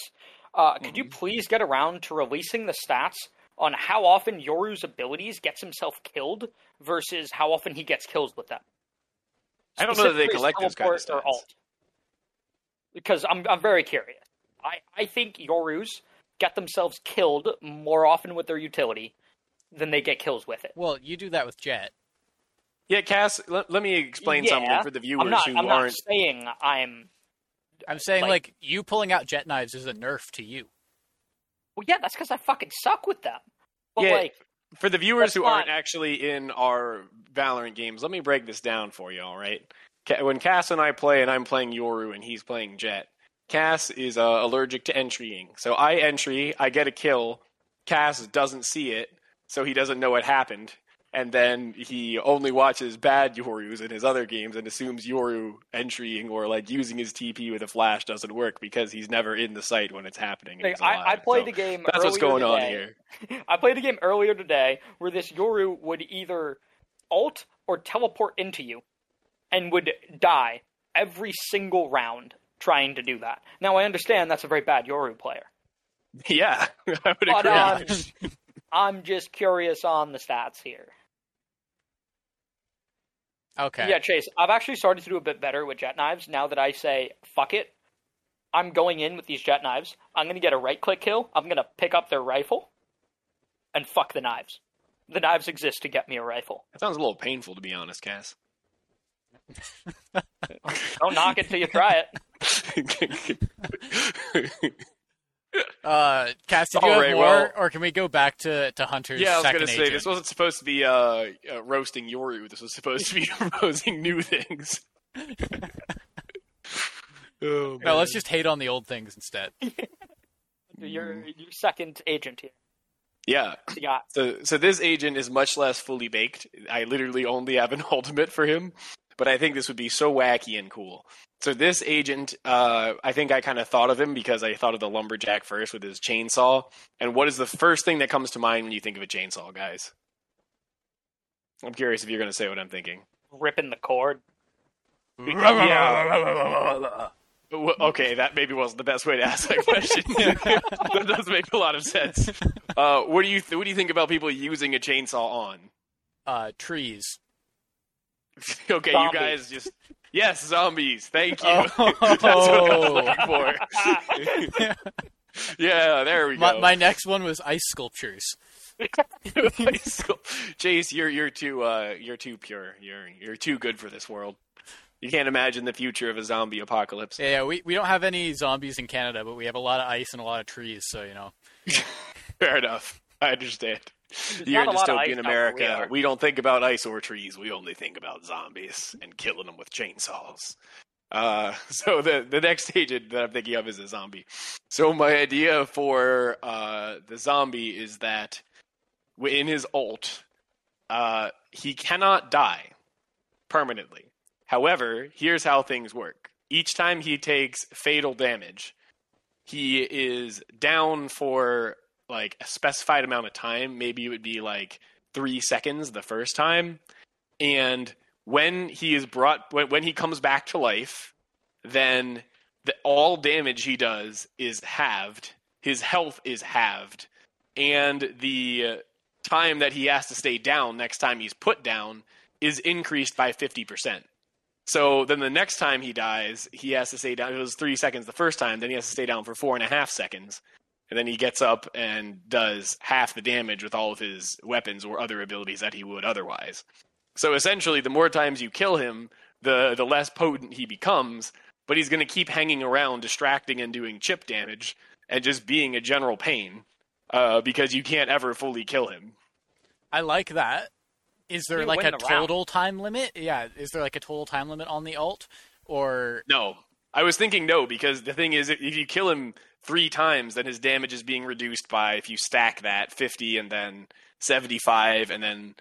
uh, could Mm-hmm. you please get around to releasing the stats on how often Yoru's abilities gets himself killed versus how often he gets kills with them? I don't know that they collect those kind of teleport or stats. alt. Because I'm I'm very curious. I, I think Yorus get themselves killed more often with their utility than they get kills with it. Well, you do that with Jett. Yeah, Cass, let, let me explain Yeah, something for the viewers I'm not who I'm not aren't. saying I'm I'm saying Like- like, you pulling out Jett knives is a nerf to you. Well yeah, that's because I fucking suck with them. But Yeah, like For the viewers who not- aren't actually in our Valorant games, let me break this down for you, all right? When Cass and I play, and I'm playing Yoru and he's playing Jett, Cass is uh, allergic to entrying. So I entry, I get a kill. Cass doesn't see it, so he doesn't know what happened. And then he only watches bad Yorus in his other games and assumes Yoru entrying or like using his TP with a flash doesn't work because he's never in the site when it's happening. Like, I, I played So a game. That's what's earlier going on here. I played a game earlier today where this Yoru would either alt or teleport into you, and would die every single round trying to do that. Now I understand that's a very bad Yoru player. Yeah, I would But agree. um, I'm just curious on the stats here. Okay. Yeah, Chase, I've actually started to do a bit better with Jett knives now that I say, fuck it. I'm going in with these Jett knives. I'm going to get a right click kill. I'm going to pick up their rifle and fuck the knives. The knives exist to get me a rifle. That sounds a little painful, to be honest, Cass. Don't knock it till you try it. Uh, Cass, did you All have right, more, well- or can we go back to to Hunter's yeah, I was gonna say agent? this wasn't supposed to be uh, uh, roasting Yoru. This was supposed to be proposing new things. oh, No, let's just hate on the old things instead. You're your second agent here. yeah. Yeah. So, so this agent is much less fully baked. I literally only have an ultimate for him, but I think this would be so wacky and cool. So this agent, uh, I think I kind of thought of him because I thought of the lumberjack first with his chainsaw. And what is the first thing that comes to mind when you think of a chainsaw, guys? I'm curious if you're going to say what I'm thinking. Ripping the cord. Yeah. Okay, that maybe wasn't the best way to ask that question. that does make a lot of sense. Uh, what do you th- what do you think about people using a chainsaw on? Uh, trees. Okay, Zombies. you guys just yes, zombies. Thank you. Oh. That's what I was looking for. yeah, there we My, go. my next one was ice sculptures. Chase, you're you're too uh, you're too pure. You're you're too good for this world. You can't imagine the future of a zombie apocalypse. Yeah, yeah, we we don't have any zombies in Canada, but we have a lot of ice and a lot of trees. So you know, Fair enough. I understand. You're in not a lot of ice dystopian out where we America. We don't think about ice or trees. We only think about zombies and killing them with chainsaws. Uh, so the the next agent that I'm thinking of is a zombie. So my idea for uh, the zombie is that in his ult, uh, he cannot die permanently. However, here's how things work. Each time he takes fatal damage, he is down for like a specified amount of time. Maybe it would be like three seconds the first time. And when he is brought, when, when he comes back to life, then the, all damage he does is halved. His health is halved. And the time that he has to stay down next time he's put down is increased by 50%. So then the next time he dies, he has to stay down. It was three seconds the first time. Then he has to stay down for four and a half seconds. And then he gets up and does half the damage with all of his weapons or other abilities that he would otherwise. So essentially, the more times you kill him, the the less potent he becomes. But he's going to keep hanging around, distracting and doing chip damage, and just being a general pain uh, because you can't ever fully kill him. I like that. Is there You like a the round. total time limit? Yeah, is there like a total time limit on the alt, or No. I was thinking no, because the thing is, if you kill him three times, then his damage is being reduced by, if you stack that, 50 and then 75, and then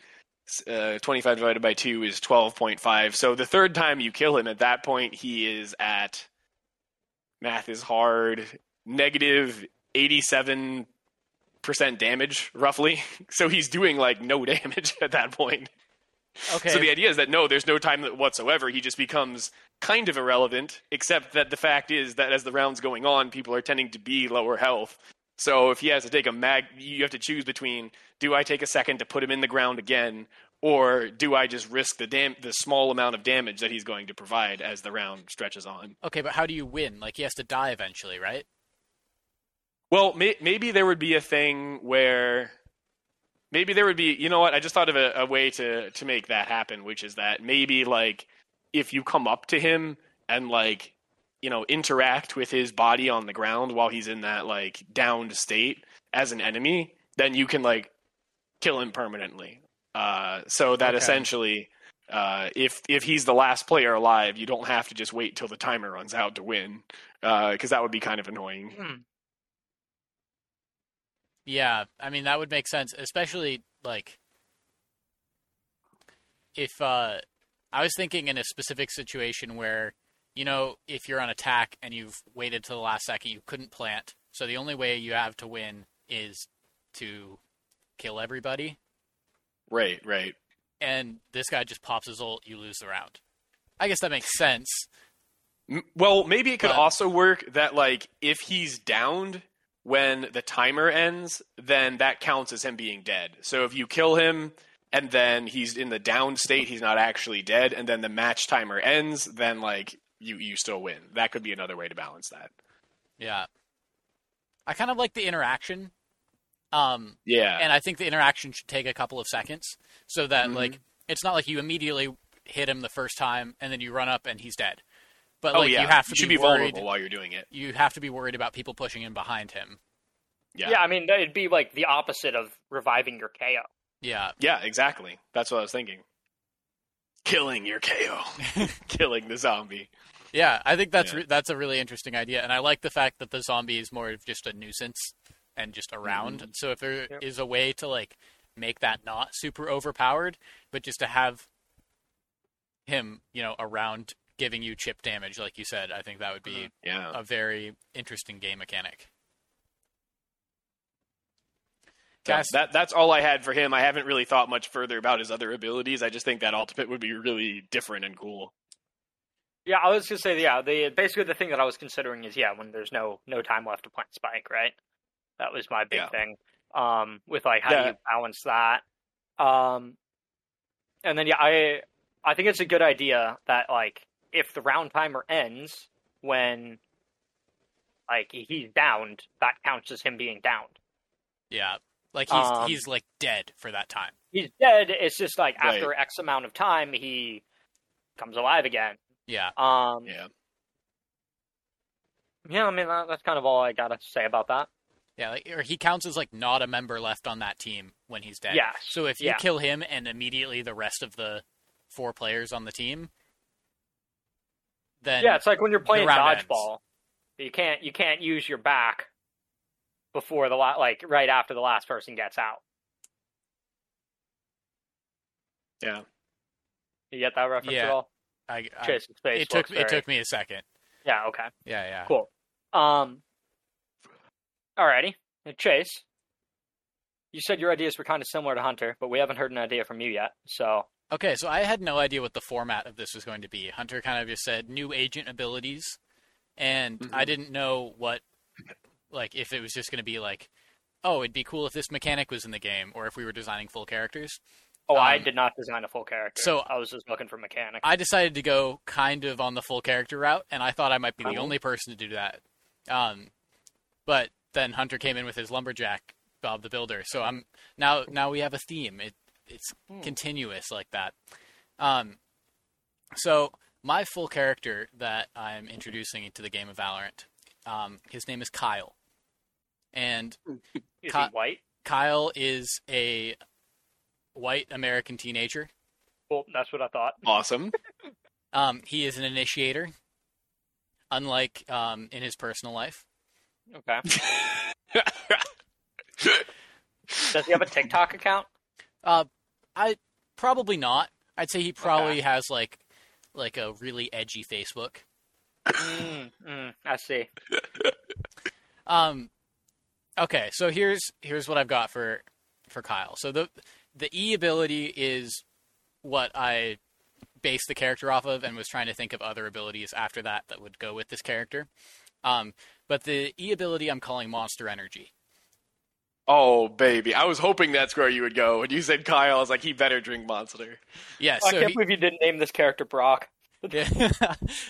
uh, 25 divided by 2 is 12.5. So the third time you kill him, at that point, he is at, math is hard, negative 87% damage, roughly. So he's doing, like, no damage at that point. okay? So the idea is that no, there's no time whatsoever. He just becomes kind of irrelevant, except that the fact is that as the round's going on, people are tending to be lower health. So if he has to take a mag, you have to choose between: do I take a second to put him in the ground again, or do I just risk the dam- the small amount of damage that he's going to provide as the round stretches on? okay, but how do you win? Like he has to die eventually, right? Well, may- maybe there would be a thing where maybe there would be. You know what? I just thought of a, a way to to make that happen, which is that maybe like if you come up to him and like you know interact with his body on the ground while he's in that like downed state as an enemy, then you can like kill him permanently. Uh, so that Okay. essentially. Uh, if if he's the last player alive, you don't have to just wait till the timer runs out to win, because that would be kind of annoying. Hmm. Yeah, I mean that would make sense, especially like if uh I was thinking in a specific situation where you know if you're on attack and you've waited to the last second you couldn't plant, so the only way you have to win is to kill everybody, Right, right. and this guy just pops his ult, you lose the round. I guess that makes sense. Well, maybe it could But- also work that like if he's downed when the timer ends, then that counts as him being dead. So if you kill him and then he's in the down state, he's not actually dead, and then the match timer ends, then like you you still win. That could be another way to balance that. Yeah. I kind of like the interaction. Um, Yeah. and I think the interaction should take a couple of seconds so that Mhm. like it's not like you immediately hit him the first time and then you run up and he's dead. But oh like yeah, you have to you should be, be worried. vulnerable while you're doing it. You have to be worried about people pushing in behind him. Yeah. Yeah, I mean it'd be like the opposite of reviving your KO. Yeah. Yeah, exactly. That's what I was thinking. Killing your KO. Killing the zombie. Yeah, I think that's Yeah. re- that's a really interesting idea, and I like the fact that the zombie is more of just a nuisance and just around. Mm-hmm. So if there is Yep. a way to like make that not super overpowered, but just to have him, you know, around giving you chip damage, like you said, I think that would be Yeah. a very interesting game mechanic. Yeah, Cass- that that's all I had for him. I haven't really thought much further about his other abilities. I just think that ultimate would be really different and cool. Yeah, I was gonna say yeah. The basically the thing that I was considering is yeah when there's no no time left to plant spike, right? That was my big Yeah. thing. Um, with like how do you balance that? Um, and then yeah, I I think it's a good idea that like if the round timer ends when like he's downed, that counts as him being downed. Yeah, like he's Um, he's like dead for that time. He's dead. It's just like Right. after X amount of time he comes alive again. Yeah, Um, Yeah. yeah, I mean that, that's kind of all I gotta say about that. yeah, like, or he counts as like not a member left on that team when he's dead. Yeah. So if you Yeah. kill him and immediately the rest of the four players on the team, then Yeah, it's like when you're playing round ends. dodgeball. You can't you can't use your back before the la- like right after the last person gets out. Yeah. You get that reference Yeah. at all? I, I- Chase space. it took looks it took me a second. Yeah. Okay. Yeah, yeah. Cool. Um. Alrighty, Chase. You said your ideas were kind of similar to Hunter, but we haven't heard an idea from you yet. So Okay, so I had no idea what the format of this was going to be. Hunter kind of just said new agent abilities, and Mhm. I didn't know what, like, if it was just going to be like, oh, it'd be cool if this mechanic was in the game, or if we were designing full characters. Oh, I Um, did not design a full character. so- I was just looking for mechanics. I decided to go kind of on the full character route, and I thought I might be the Oh. only person to do that. Um, but then Hunter came in with his lumberjack Bob the Builder, so I'm now now we have a theme. It it's Hmm. continuous like that. Um, so my full character that I'm introducing into the game of Valorant, um, his name is Kyle, and Is Ka- he white? Kyle is a white American teenager. Well, that's what I thought. Awesome. Um, he is an initiator, unlike um, in his personal life. Okay. Does he have a TikTok account? Uh, I probably not. I'd say he probably has like like a really edgy Facebook. mm, mm, I see. Um, okay, so here's here's what I've got for for Kyle. So the the E ability is what I based the character off of, and was trying to think of other abilities after that that would go with this character. Um, but the E ability I'm calling Monster Energy. oh baby, I was hoping that's where you would go. When you said Kyle, I was like, he better drink Monster. Yeah, I can't he- believe you didn't name this character Brock.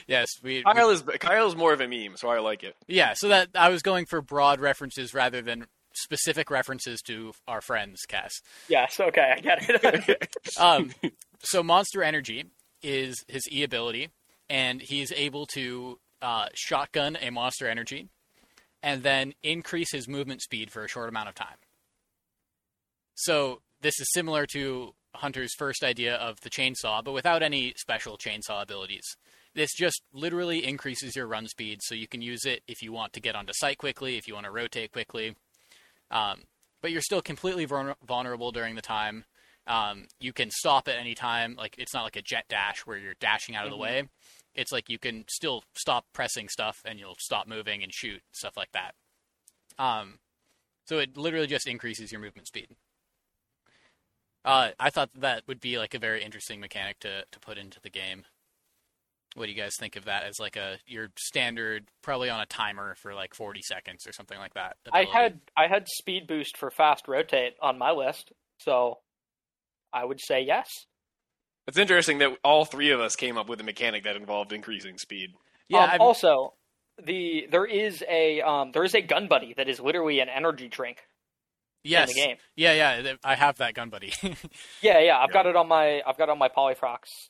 yes, we, we Kyle is Kyle's more of a meme, so I like it. Yeah, so that I was going for broad references rather than specific references to our friends, Cass. Yes, okay, I get it. Um, so Monster Energy is his E ability, and he's able to uh, shotgun a Monster Energy, and then increase his movement speed for a short amount of time. So this is similar to Hunter's first idea of the chainsaw, but without any special chainsaw abilities. This just literally increases your run speed, so you can use it if you want to get onto site quickly, if you want to rotate quickly. Um, but you're still completely vulner- vulnerable during the time. Um, you can stop at any time. Like it's not like a Jett dash where you're dashing out of the Mhm. way. It's like you can still stop pressing stuff and you'll stop moving and shoot stuff like that. Um, so it literally just increases your movement speed. Uh, I thought that would be like a very interesting mechanic to to put into the game. What do you guys think of that as like a your standard, probably on a timer for like 40 seconds or something like that? I had I had speed boost for fast rotate on my list, so I would say yes. It's interesting that all three of us came up with a mechanic that involved increasing speed. Yeah. Um, also, the there is a um, there is a gun buddy that is literally an energy drink yes. in the game. Yeah, yeah. I have that gun buddy. Yeah, yeah. I've Yeah. got it on my I've got it on my Polyfrox,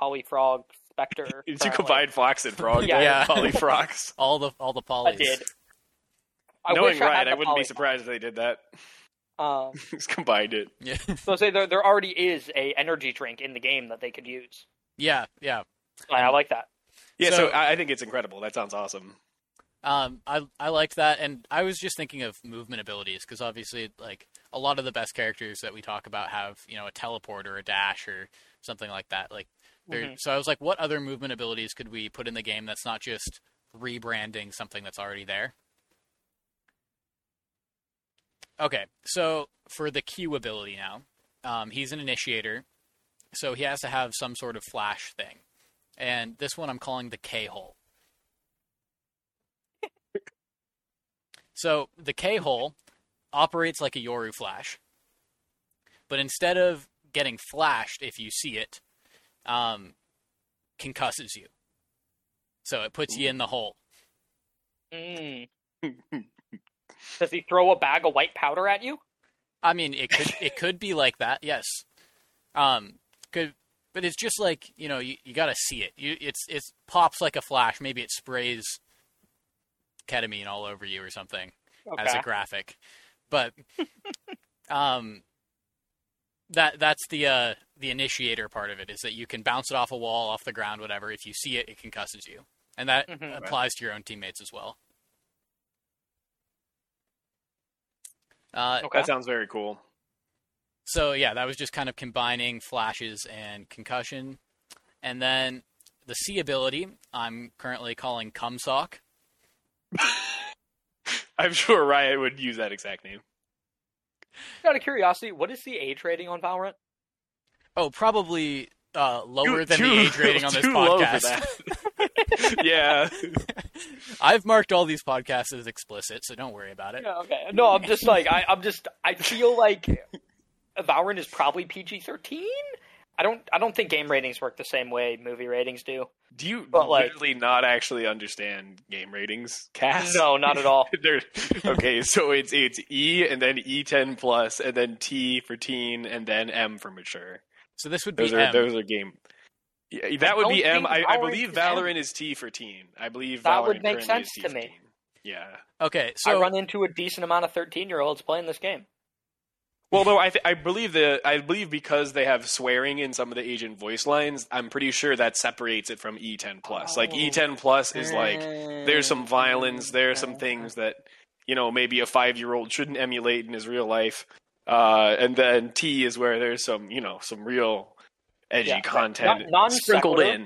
Polyfrog Spectre. Did you currently. combine Fox and Frog? Yeah. Yeah. Polyfrox. all the all the I did. I Knowing wish I, right, I, wouldn't be surprised if they did that. Um, Just combined it. Yeah. so say there there already is a energy drink in the game that they could use. yeah, yeah. And I like that. Yeah, so, So- I I think it's incredible. That sounds awesome. Um, I I liked that, and I was just thinking of movement abilities because obviously, like a lot of the best characters that we talk about have you know a teleport or a dash or something like that. Like, Mhm. so I was like, what other movement abilities could we put in the game that's not just rebranding something that's already there? Okay, so for the Q ability now, um, he's an initiator, so he has to have some sort of flash thing, and this one I'm calling the K hole. So the K hole operates like a Yoru flash, but instead of getting flashed if you see it, um, concusses you. So it puts you in the hole. Mm. Does he throw a bag of white powder at you? I mean, it could it could be like that, yes. Um, could, but it's just like you know, you, you got to see it. You it's it pops like a flash. Maybe it sprays ketamine all over you or something. as a graphic. But um that that's the uh the initiator part of it is that you can bounce it off a wall, off the ground, whatever. If you see it, it concusses you. And that Mhm. applies to your own teammates as well. Uh, Okay. That sounds very cool. so yeah, that was just kind of combining flashes and concussion. And then the C ability, I'm currently calling Cumsock. I'm sure Riot would use that exact name. Out of curiosity, what is the age rating on Valorant? Oh, probably uh, lower Too- than too- the age rating on this too low for podcast. that. yeah. I've marked all these podcasts as explicit, so don't worry about it. Yeah, okay. No, I'm just like I, I'm just I feel like Valorant is probably PG thirteen. I don't I don't think game ratings work the same way movie ratings do. Do you But, like- literally not actually understand game ratings, Cass? No, not at all. Okay, so it's it's E and then E10 plus and then T for teen and then M for mature. So this would be Those are M. those are game. Yeah, that would be M. think I, I Valorant believe is Valorant is T for teen. I believe That Valorant would make sense to me. teen. Yeah. Okay, so I so run into a decent amount of thirteen year olds playing this game. Well, though I th- I believe the I believe because they have swearing in some of the agent voice lines, I'm pretty sure that separates it from E10 plus. Like Oh. E10 plus is like there's some violence, there are some things that you know maybe a five year old shouldn't emulate in his real life, uh, and then T is where there's some you know some real edgy Yeah, content non- non sprinkled sequitur. in.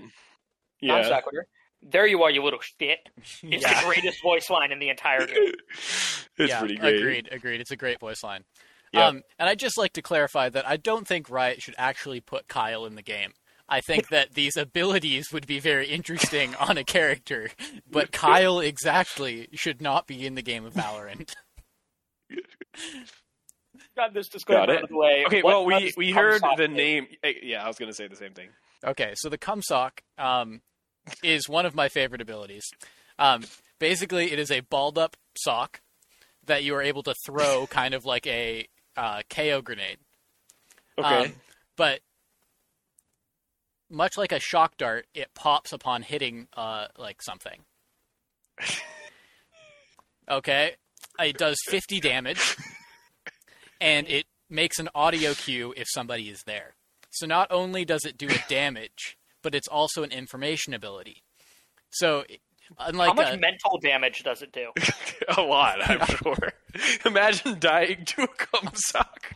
Non Yeah, sequitur. There you are, you little shit. It's Yeah. the greatest voice line in the entire game. it's yeah, pretty great. agreed, agreed. It's a great voice line. Yeah. Um, and I'd just like to clarify that I don't think Riot should actually put Kyle in the game. I think that these abilities would be very interesting on a character, but Kyle exactly should not be in the game of Valorant. Got this disclaimer Got out of the way. Okay, What well we we heard the do? name. eh, Yeah, I was gonna say the same thing. Okay, so the Cumsock um, is one of my favorite abilities. Um, basically, it is a balled up sock that you are able to throw kind of like a uh, KO grenade. Okay. Um, but much like a shock dart, it pops upon hitting uh, like something. Okay, it does 50 damage, and it makes an audio cue if somebody is there. So not only does it do a damage, but it's also an information ability. So unlike How much a- mental damage does it do? a lot, I'm sure. Imagine dying to a cum sock.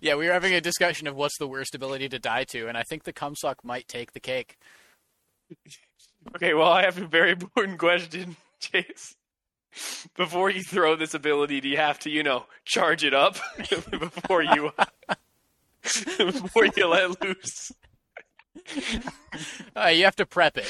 yeah, we were having a discussion of what's the worst ability to die to, and I think the Cumsock might take the cake. Okay, well, I have a very important question, Chase. Before you throw this ability, do you have to, you know, charge it up before you before you let loose? Uh, you have to prep it.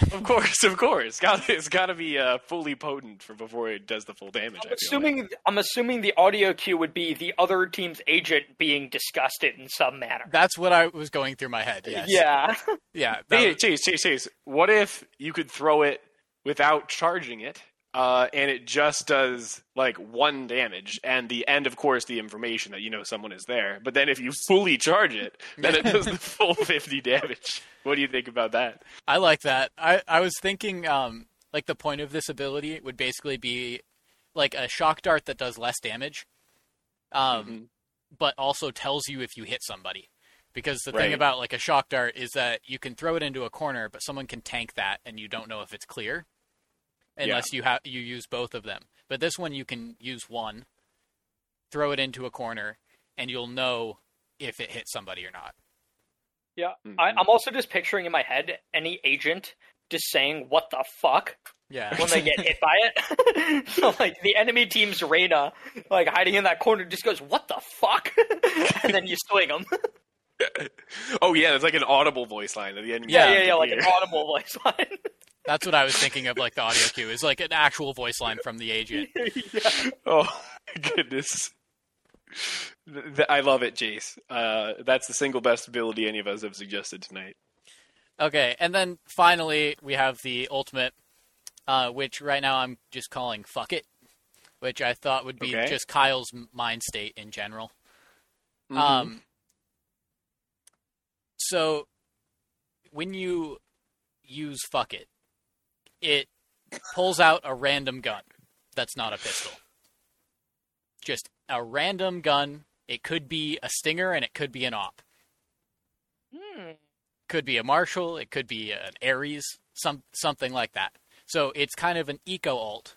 Of course, of course. Got it's got to be uh, fully potent for before it does the full damage. I'm assuming like. I'm assuming the audio cue would be the other team's agent being disgusted in some manner. That's what I was going through my head. Yes. Yeah. Yeah. that Hey, was- Chase, Chase, Chase. What if you could throw it without charging it, uh, and it just does like one damage, and the end, of course, the information that you know someone is there. But then if you fully charge it, then it does the full fifty damage. What do you think about that? I like that. I, I was thinking, um, like the point of this ability would basically be like a shock dart that does less damage, um, Mhm. but also tells you if you hit somebody. Because the thing about like a shock dart is that you can throw it into a corner, but someone can tank that, and you don't know if it's clear unless you have you use both of them. But this one you can use one, throw it into a corner, and you'll know if it hits somebody or not. Yeah. Mhm. I, I'm also just picturing in my head any agent just saying "What the fuck" Yeah. when they get hit by it. so like the enemy team's Reyna, like hiding in that corner, just goes "What the fuck," and then you swing them. oh yeah, it's like an audible voice line at the end. yeah, Yeah, yeah, yeah, like an audible voice line. That's what I was thinking of, like the audio cue is like an actual voice line from the agent. yeah. Oh goodness. I love it, Jace. Uh, that's the single best ability any of us have suggested tonight. Okay, and then finally we have the ultimate, uh, which right now I'm just calling "fuck it," which I thought would be Okay. just Kyle's mind state in general. Mm-hmm. Um, so when you use "fuck it," it pulls out a random gun that's not a pistol. Just a random gun. It could be a stinger and it could be an op. Hmm. could be a Marshal, it could be an Ares, some something like that. So it's kind of an eco alt,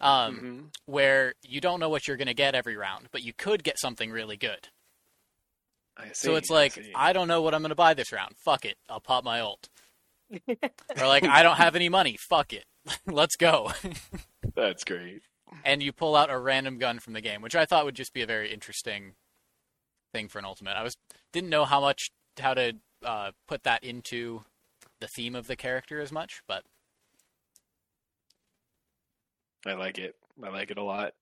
um, Mhm. where you don't know what you're going to get every round, but you could get something really good. I So it's like see. I don't know what I'm going to buy this round. Fuck it, I'll pop my alt. Or like I don't have any money. Fuck it, let's go. that's great. and you pull out a random gun from the game, which I thought would just be a very interesting thing for an ultimate. I was didn't know how much how to uh, put that into the theme of the character as much, but I like it. I like it a lot.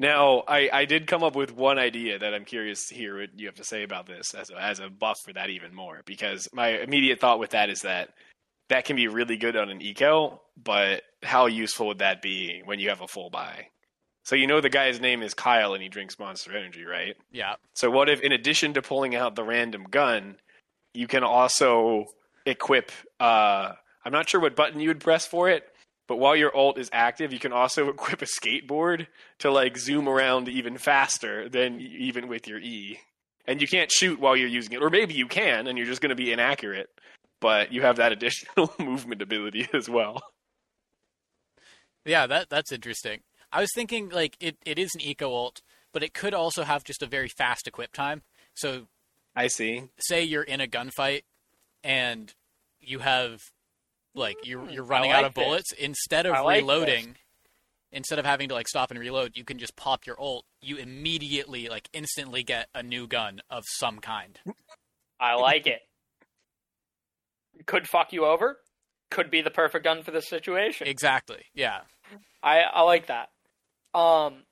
Now, I, I did come up with one idea that I'm curious to hear what you have to say about this as a, as a buff for that even more. Because my immediate thought with that is that that can be really good on an eco, but how useful would that be when you have a full buy? So you know the guy's name is Kyle and he drinks Monster Energy, right? yeah, So what if, in addition to pulling out the random gun, you can also equip? Uh, I'm not sure what button you would press for it, but while your alt is active, you can also equip a skateboard to like zoom around even faster than even with your E. And you can't shoot while you're using it, or maybe you can, and you're just going to be inaccurate. But you have that additional movement ability as well. yeah, that that's interesting. I was thinking like it, it is an eco ult, but it could also have just a very fast equip time. So I see. say you're in a gunfight and you have like you're you're running I out like of bullets instead of like reloading instead of having to like stop and reload you can just pop your ult you immediately like instantly get a new gun of some kind I like it. Could fuck you over. Could be the perfect gun for this situation. exactly yeah I I like that. Um.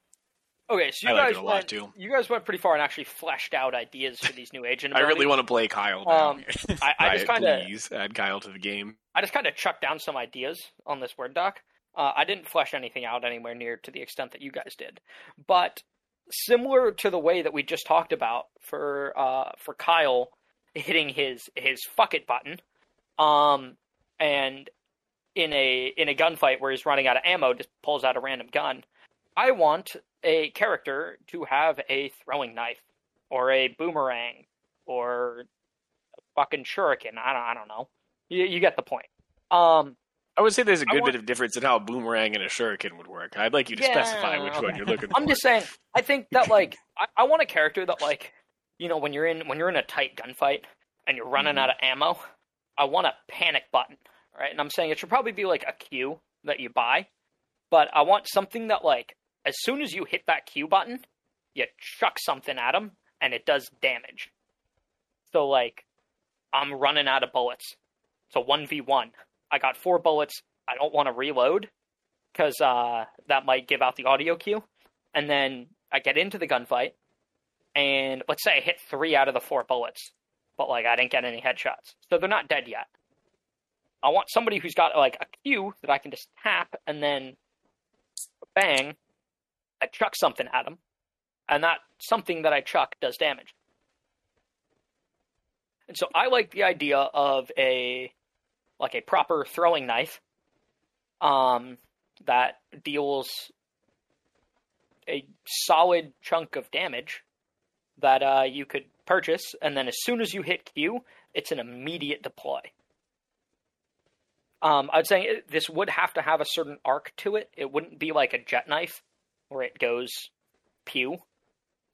Okay, so you I like guys it a lot, went. too. You guys went pretty far and actually fleshed out ideas for these new agent. I really want to play Kyle now. Um, I, I just kind of, please add Kyle to the game. I just kind of chucked down some ideas on this word doc. Uh, I didn't flesh anything out anywhere near to the extent that you guys did, but similar to the way that we just talked about for uh, for Kyle hitting his his fuck it button, um, and in a in a gunfight where he's running out of ammo, just pulls out a random gun. I want a character to have a throwing knife or a boomerang or a fucking shuriken. I don't I don't know. You, you get the point. Um, I would say there's a good want- bit of difference in how a boomerang and a shuriken would work. I'd like you to Yeah, specify which one you're looking for. I'm just saying. I think that like I, I want a character that like you know when you're in when you're in a tight gunfight and you're running Mhm. out of ammo, I want a panic button, right? And I'm saying it should probably be like a Q that you buy, but I want something that like as soon as you hit that Q button, you chuck something at them and it does damage. So like I'm running out of bullets. It's a 1v1. I got four bullets. I don't want to reload because uh, that might give out the audio cue. And then I get into the gunfight, and let's say I hit three out of the four bullets, but like I didn't get any headshots, so they're not dead yet. I want somebody who's got like a cue that I can just tap and then bang, I chuck something at them, and that something that I chuck does damage. And so I like the idea of a like a proper throwing knife um, that deals a solid chunk of damage that uh, you could purchase, and then as soon as you hit Q, it's an immediate deploy. Um, I'd say this would have to have a certain arc to it. It wouldn't be like a Jett knife where it goes pew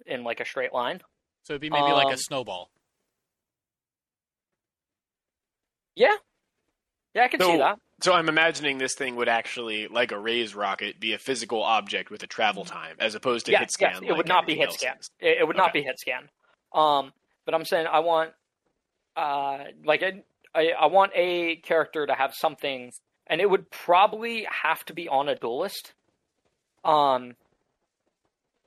in like a straight line. So it'd be maybe like a Um, snowball. Yeah, yeah, I can see that. So I'm imagining this thing would actually, like a Raze rocket, be a physical object with a travel time, as opposed to yes, hit scan. yes, it like would not be everything hit scan. is. It, it would not Okay. be hit scan. Um, but I'm saying I want, uh, like I, I, I want a character to have something, and it would probably have to be on a duelist. Um,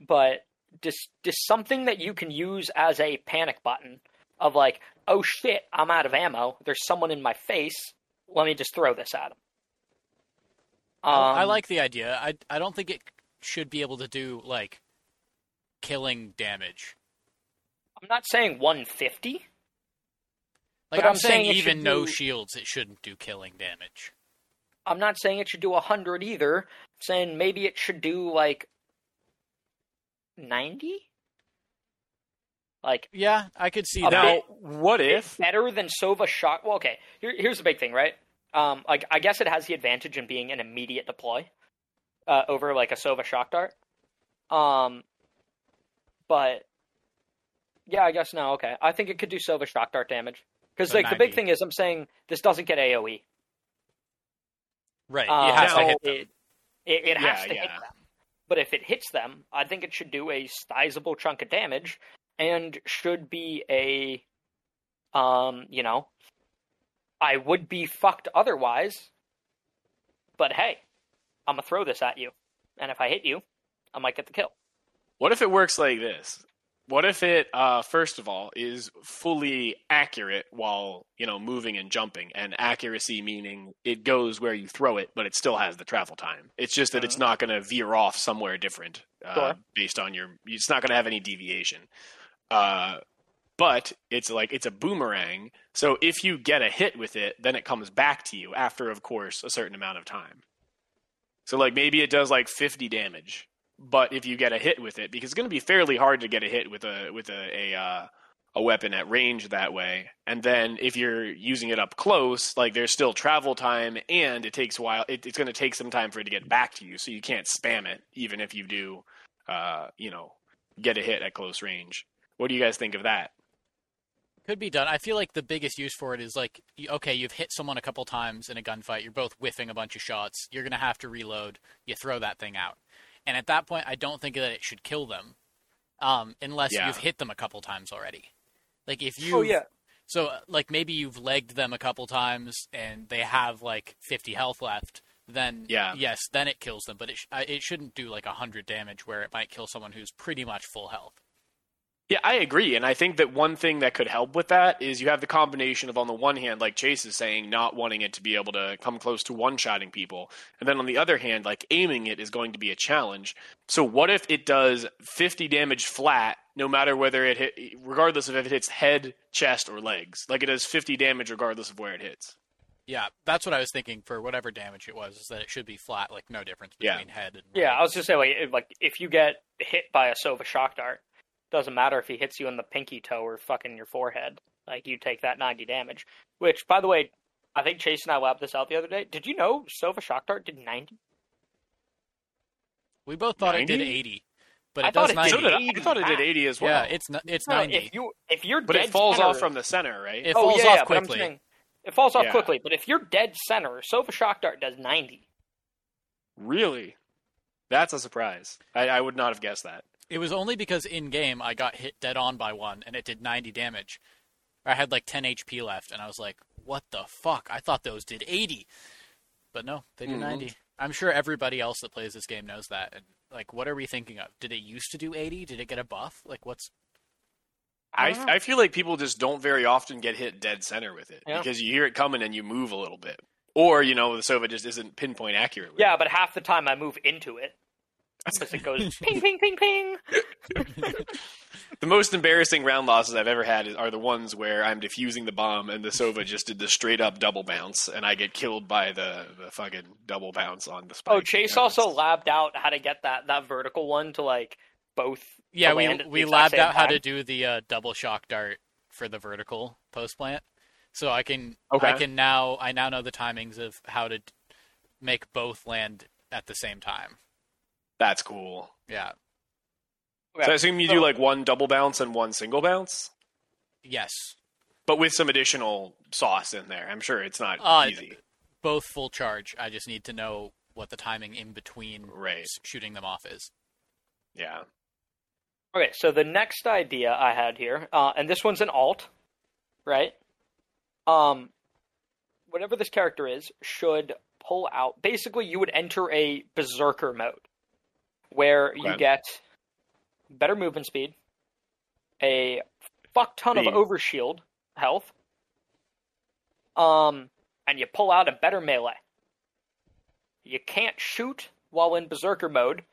but just just something that you can use as a panic button of like, oh shit, I'm out of ammo. There's someone in my face. Let me just throw this at him. Um, I like the idea. I I don't think it should be able to do like killing damage. I'm not saying 150. Like I'm, I'm saying, saying even should no do- shields, it shouldn't do killing damage. I'm not saying it should do 100 either. I'm saying maybe it should do like 90? Like Yeah, I could see that. Now, what if? better than Sova shock. Well, okay. Here, here's the big thing, right? Um, like I guess it has the advantage in being an immediate deploy uh, over like a Sova shock dart. Um, but yeah, I guess no. Okay, I think it could do Sova shock dart damage because So like the big thing is I'm saying this doesn't get AOE. Right, Um, it has so to hit them. It, it, it has Yeah, to hit them. But if it hits them, I think it should do a sizable chunk of damage and should be a, um, you know, I would be fucked otherwise. But hey, I'm gonna throw this at you, and if I hit you, I might get the kill. What if it works like this? What if it, uh, first of all, is fully accurate while you know moving and jumping, and accuracy meaning it goes where you throw it, but it still has the travel time. It's just that it's not going to veer off somewhere different uh, Sure. based on your. It's not going to have any deviation. Uh, but it's like it's a boomerang. So if you get a hit with it, then it comes back to you after, of course, a certain amount of time. So like maybe it does like 50 damage, but if you get a hit with it, because it's going to be fairly hard to get a hit with a with a a, uh, a weapon at range that way. And then if you're using it up close, like there's still travel time, and it takes a while. It, it's going to take some time for it to get back to you, so you can't spam it, even if you do, uh, you know, get a hit at close range. What do you guys think of that? Could be done. I feel like the biggest use for it is like, okay, you've hit someone a couple times in a gunfight. You're both whiffing a bunch of shots. You're gonna have to reload. You throw that thing out, and at that point, I don't think that it should kill them, um, unless Yeah. you've hit them a couple times already. Like if you, Oh yeah, So uh, like maybe you've legged them a couple times and they have like 50 health left. Then Yeah. yes, then it kills them. But it sh- uh, it shouldn't do like hundred damage where it might kill someone who's pretty much full health. Yeah, I agree. And I think that one thing that could help with that is you have the combination of, on the one hand, like Chase is saying, not wanting it to be able to come close to one shotting people. And then on the other hand, like aiming it is going to be a challenge. So what if it does 50 damage flat, no matter whether it hit, regardless of if it hits head, chest, or legs? Like it does 50 damage regardless of where it hits. Yeah, that's what I was thinking for whatever damage it was. Is that it should be flat, like no difference Yeah. between head and yeah. I was just saying like if, like if you get hit by a Sova shock dart, doesn't matter if he hits you in the pinky toe or fucking your forehead. Like you take that 90 damage. Which, by the way, I think Chase and I labbed this out the other day. Did you know Sova shock dart did 90? We both thought it did 80, but I it thought does 90. So did I. I 80 thought it did 80 as well. Yeah, it's n- it's No, 90. If you if you're but dead it falls center, off from the center, right? It oh falls yeah, off yeah, quickly. saying it falls off Yeah. quickly. But if you're dead center, Sova shock dart does 90. Really? That's a surprise. I, I would not have guessed that. It was only because in game I got hit dead on by one and it did 90 damage. I had like 10 HP left, and I was like, "What the fuck? I thought those did 80." But no, they do Mhm. 90. I'm sure everybody else that plays this game knows that. And like, what are we thinking of? Did it used to do 80? Did it get a buff? Like, what's I, don't. I feel like people just don't very often get hit dead center with it Yeah. because you hear it coming and you move a little bit, or you know the Sova just isn't pinpoint accurate. With Yeah, but half the time I move into it because it goes ping, ping, ping, ping. the most embarrassing round losses I've ever had are the ones where I'm defusing the bomb and the Sova just did the straight up double bounce and I get killed by the, the fucking double bounce on the spike. Oh, Chase Yeah, also it's- labbed out how to get that that vertical one to like both. Yeah, to we land at the we exact labbed same out how to do the uh, double shock dart for the vertical post plant. So I can Okay. I can now I now know the timings of how to make both land at the same time. That's cool. Yeah. So I assume you do like one double bounce and one single bounce, Yes. but with some additional sauce in there. I'm sure it's not Uh, easy. Both full charge. I just need to know what the timing in between Right. shooting them off is. Yeah. Okay, so the next idea I had here, uh, and this one's an alt, right? Um, whatever this character is should pull out. Basically, you would enter a berserker mode, where you get better movement speed, a fuck ton Speed. of overshield health, um, and you pull out a better melee. You can't shoot while in berserker mode,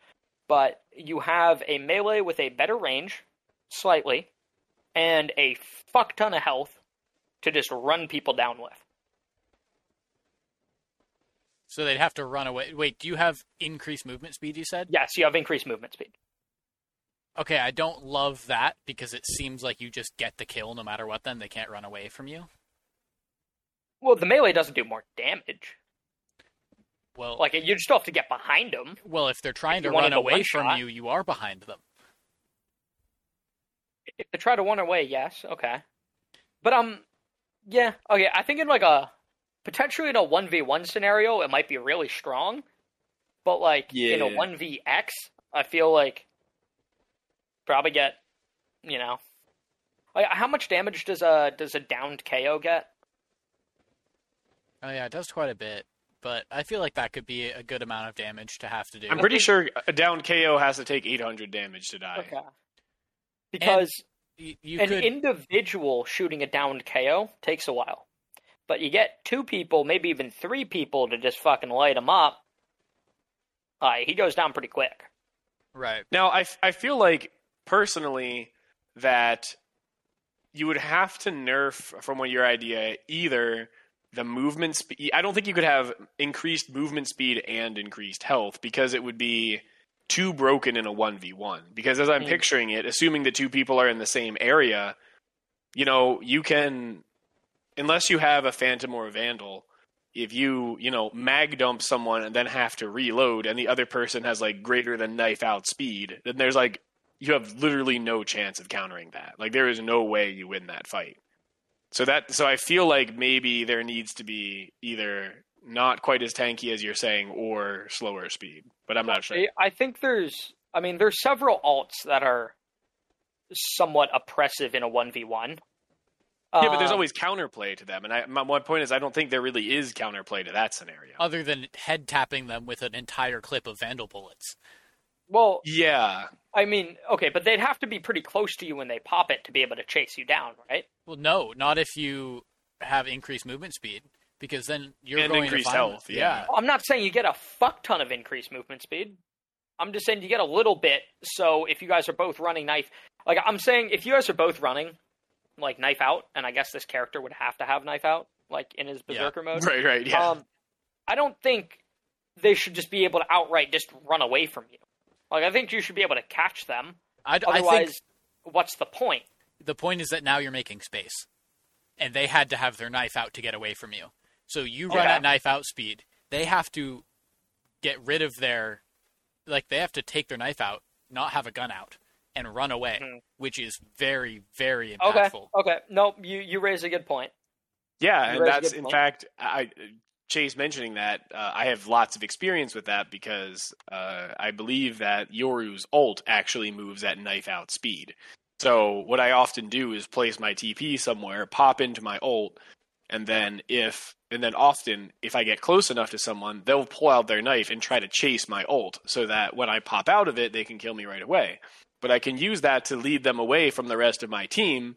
but you have a melee with a better range, slightly, and a fuck ton of health to just run people down with. So they'd have to run away. Wait, do you have increased movement speed? You said. Yes, you have increased movement speed. Okay, I don't love that because it seems like you just get the kill no matter what. Then they can't run away from you. Well, the melee doesn't do more damage. Well, Like you still have to get behind them. well, if they're trying you to run away from you, you are behind them. If they try to run away, yes, okay. But um, yeah, okay. I think in like a potentially in a one v one scenario, it might be really strong. But like in a Yeah. one v x, I feel like probably get, you know, like how much damage does a does a downed KAY/O get? Oh yeah, it does quite a bit, but I feel like that could be a good amount of damage to have to do. I'm pretty sure a down KAY/O has to take 800 damage to die. Okay. Because you, you an could. individual shooting a downed KAY/O takes a while. But you get two people, maybe even three people to just fucking light him up. Uh, he goes down pretty quick. Right. Now, I, f- I feel like personally that you would have to nerf from what your idea either the movement speed. I don't think you could have increased movement speed and increased health because it would be too broken in a 1v1. Because as I'm Hmm. picturing it, assuming the two people are in the same area, you know, you can, unless you have a Phantom or a Vandal, if you, you know, mag dump someone and then have to reload and the other person has like greater than knife out speed, then there's like, you have literally no chance of countering that. Like, there is no way you win that fight. So that, so I feel like maybe there needs to be either not quite as tanky as you're saying or slower speed, but I'm not sure. I- think there's, I mean, there's several alts that are somewhat oppressive in a 1v1. Yeah, but there's Um, always counterplay to them, and I, my, my point is, I don't think there really is counterplay to that scenario. Other than head tapping them with an entire clip of Vandal bullets. Well, yeah, I mean, okay, but they'd have to be pretty close to you when they pop it to be able to chase you down, right? Well, no, not if you have increased movement speed, because then you're And going increased to find, health, yeah. I'm not saying you get a fuck ton of increased movement speed. I'm just saying you get a little bit. So if you guys are both running knife, like I'm saying, if you guys are both running like knife out, and I guess this character would have to have knife out, like in his Yeah. berserker mode. right, right, yeah. Um, I don't think they should just be able to outright just run away from you. Like I think you should be able to catch them. I, I Otherwise, think what's the point? the point is that now you're making space, and they had to have their knife out to get away from you. So you run Okay. at knife out speed. They have to get rid of their, like they have to take their knife out, not have a gun out, and run away, Mhm. which is very, very Okay, impactful. okay, Okay. no, you you raise a good point. Yeah, You and that's in point. fact, I Chase mentioning that uh, I have lots of experience with that because uh, I believe that Yoru's ult actually moves at knife out speed. So what I often do is place my TP somewhere, pop into my ult, and then if and then often if I get close enough to someone, they'll pull out their knife and try to chase my ult so that when I pop out of it, they can kill me right away. But I can use that to lead them away from the rest of my team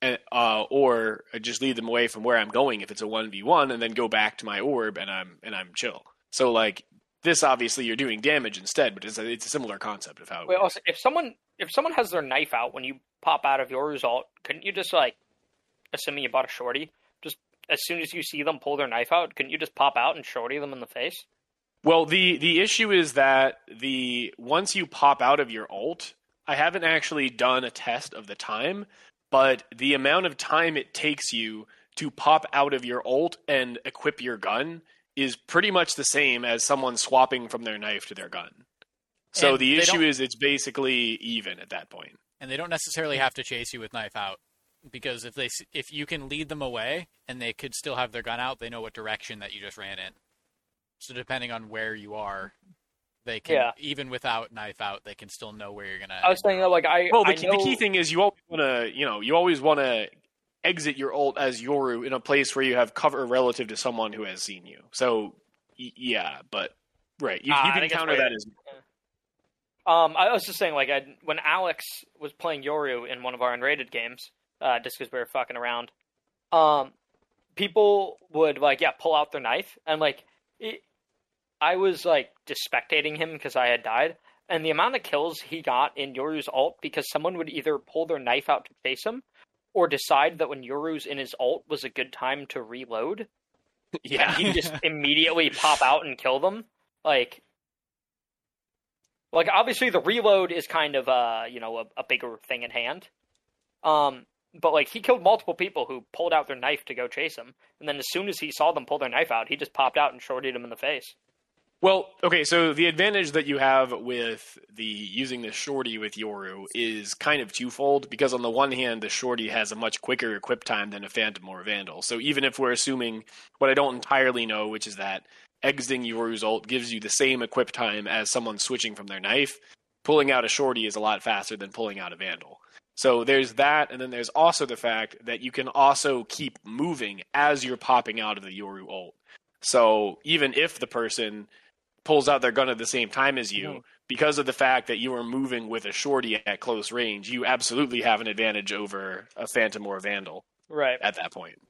and, uh, or just lead them away from where I'm going if it's a one v one, and then go back to my orb and I'm and I'm chill. So like this, obviously you're doing damage instead, but it's a, it's a similar concept of how. It Wait, works. also, if someone if someone has their knife out when you pop out of your result, couldn't you just like, assuming you bought a shorty, just as soon as you see them pull their knife out, couldn't you just pop out and shorty them in the face? Well, the the issue is that the once you pop out of your ult, I haven't actually done a test of the time, but the amount of time it takes you to pop out of your ult and equip your gun is pretty much the same as someone swapping from their knife to their gun. So And the issue is it's basically even at that point. and they don't necessarily have to chase you with knife out because if they if you can lead them away and they could still have their gun out, they know what direction that you just ran in. So depending on where you are, they can Yeah. even without knife out, they can still know where you're gonna. I was saying that like I Well, the, I key, know, the key thing is you always want to, you know, you always want to exit your ult as Yoru in a place where you have cover relative to someone who has seen you. So, y- yeah, but right, you, Ah, you I can think counter that as Um, I was just saying, like, I, when Alex was playing Yoru in one of our unrated games, uh, just because we were fucking around, um, people would like, yeah, pull out their knife, and like, it, I was like just spectating him because I had died, and the amount of kills he got in Yoru's alt because someone would either pull their knife out to chase him, or decide that when Yoru's in his alt was a good time to reload, yeah. he just immediately pop out and kill them. Like, like obviously the reload is kind of uh you know a, a bigger thing at hand. Um, but like he killed multiple people who pulled out their knife to go chase him, and then as soon as he saw them pull their knife out, he just popped out and shorted him in the face. Well, okay, so the advantage that you have with the using the shorty with Yoru is kind of twofold because on the one hand, the shorty has a much quicker equip time than a Phantom or a Vandal. So even if we're assuming what I don't entirely know, which is that exiting Yoru's ult gives you the same equip time as someone switching from their knife, pulling out a shorty is a lot faster than pulling out a Vandal. So there's that, and then there's also the fact that you can also keep moving as you're popping out of the Yoru ult. So even if the person pulls out their gun at the same time as you, Mhm. because of the fact that you are moving with a shorty at close range, you absolutely have an advantage over a phantom or a vandal Right. at that point.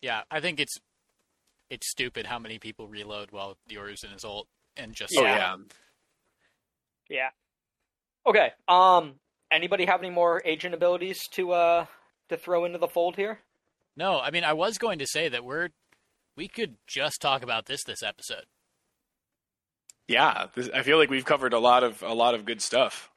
yeah, I think it's it's stupid how many people reload while Yoru's in his ult and just Oh Yeah. yeah. Yeah. Okay. Um. Anybody have any more agent abilities to uh to throw into the fold here? No, I mean I was going to say that we're we could just talk about this this episode. Yeah, this, I feel like we've covered a lot of a lot of good stuff.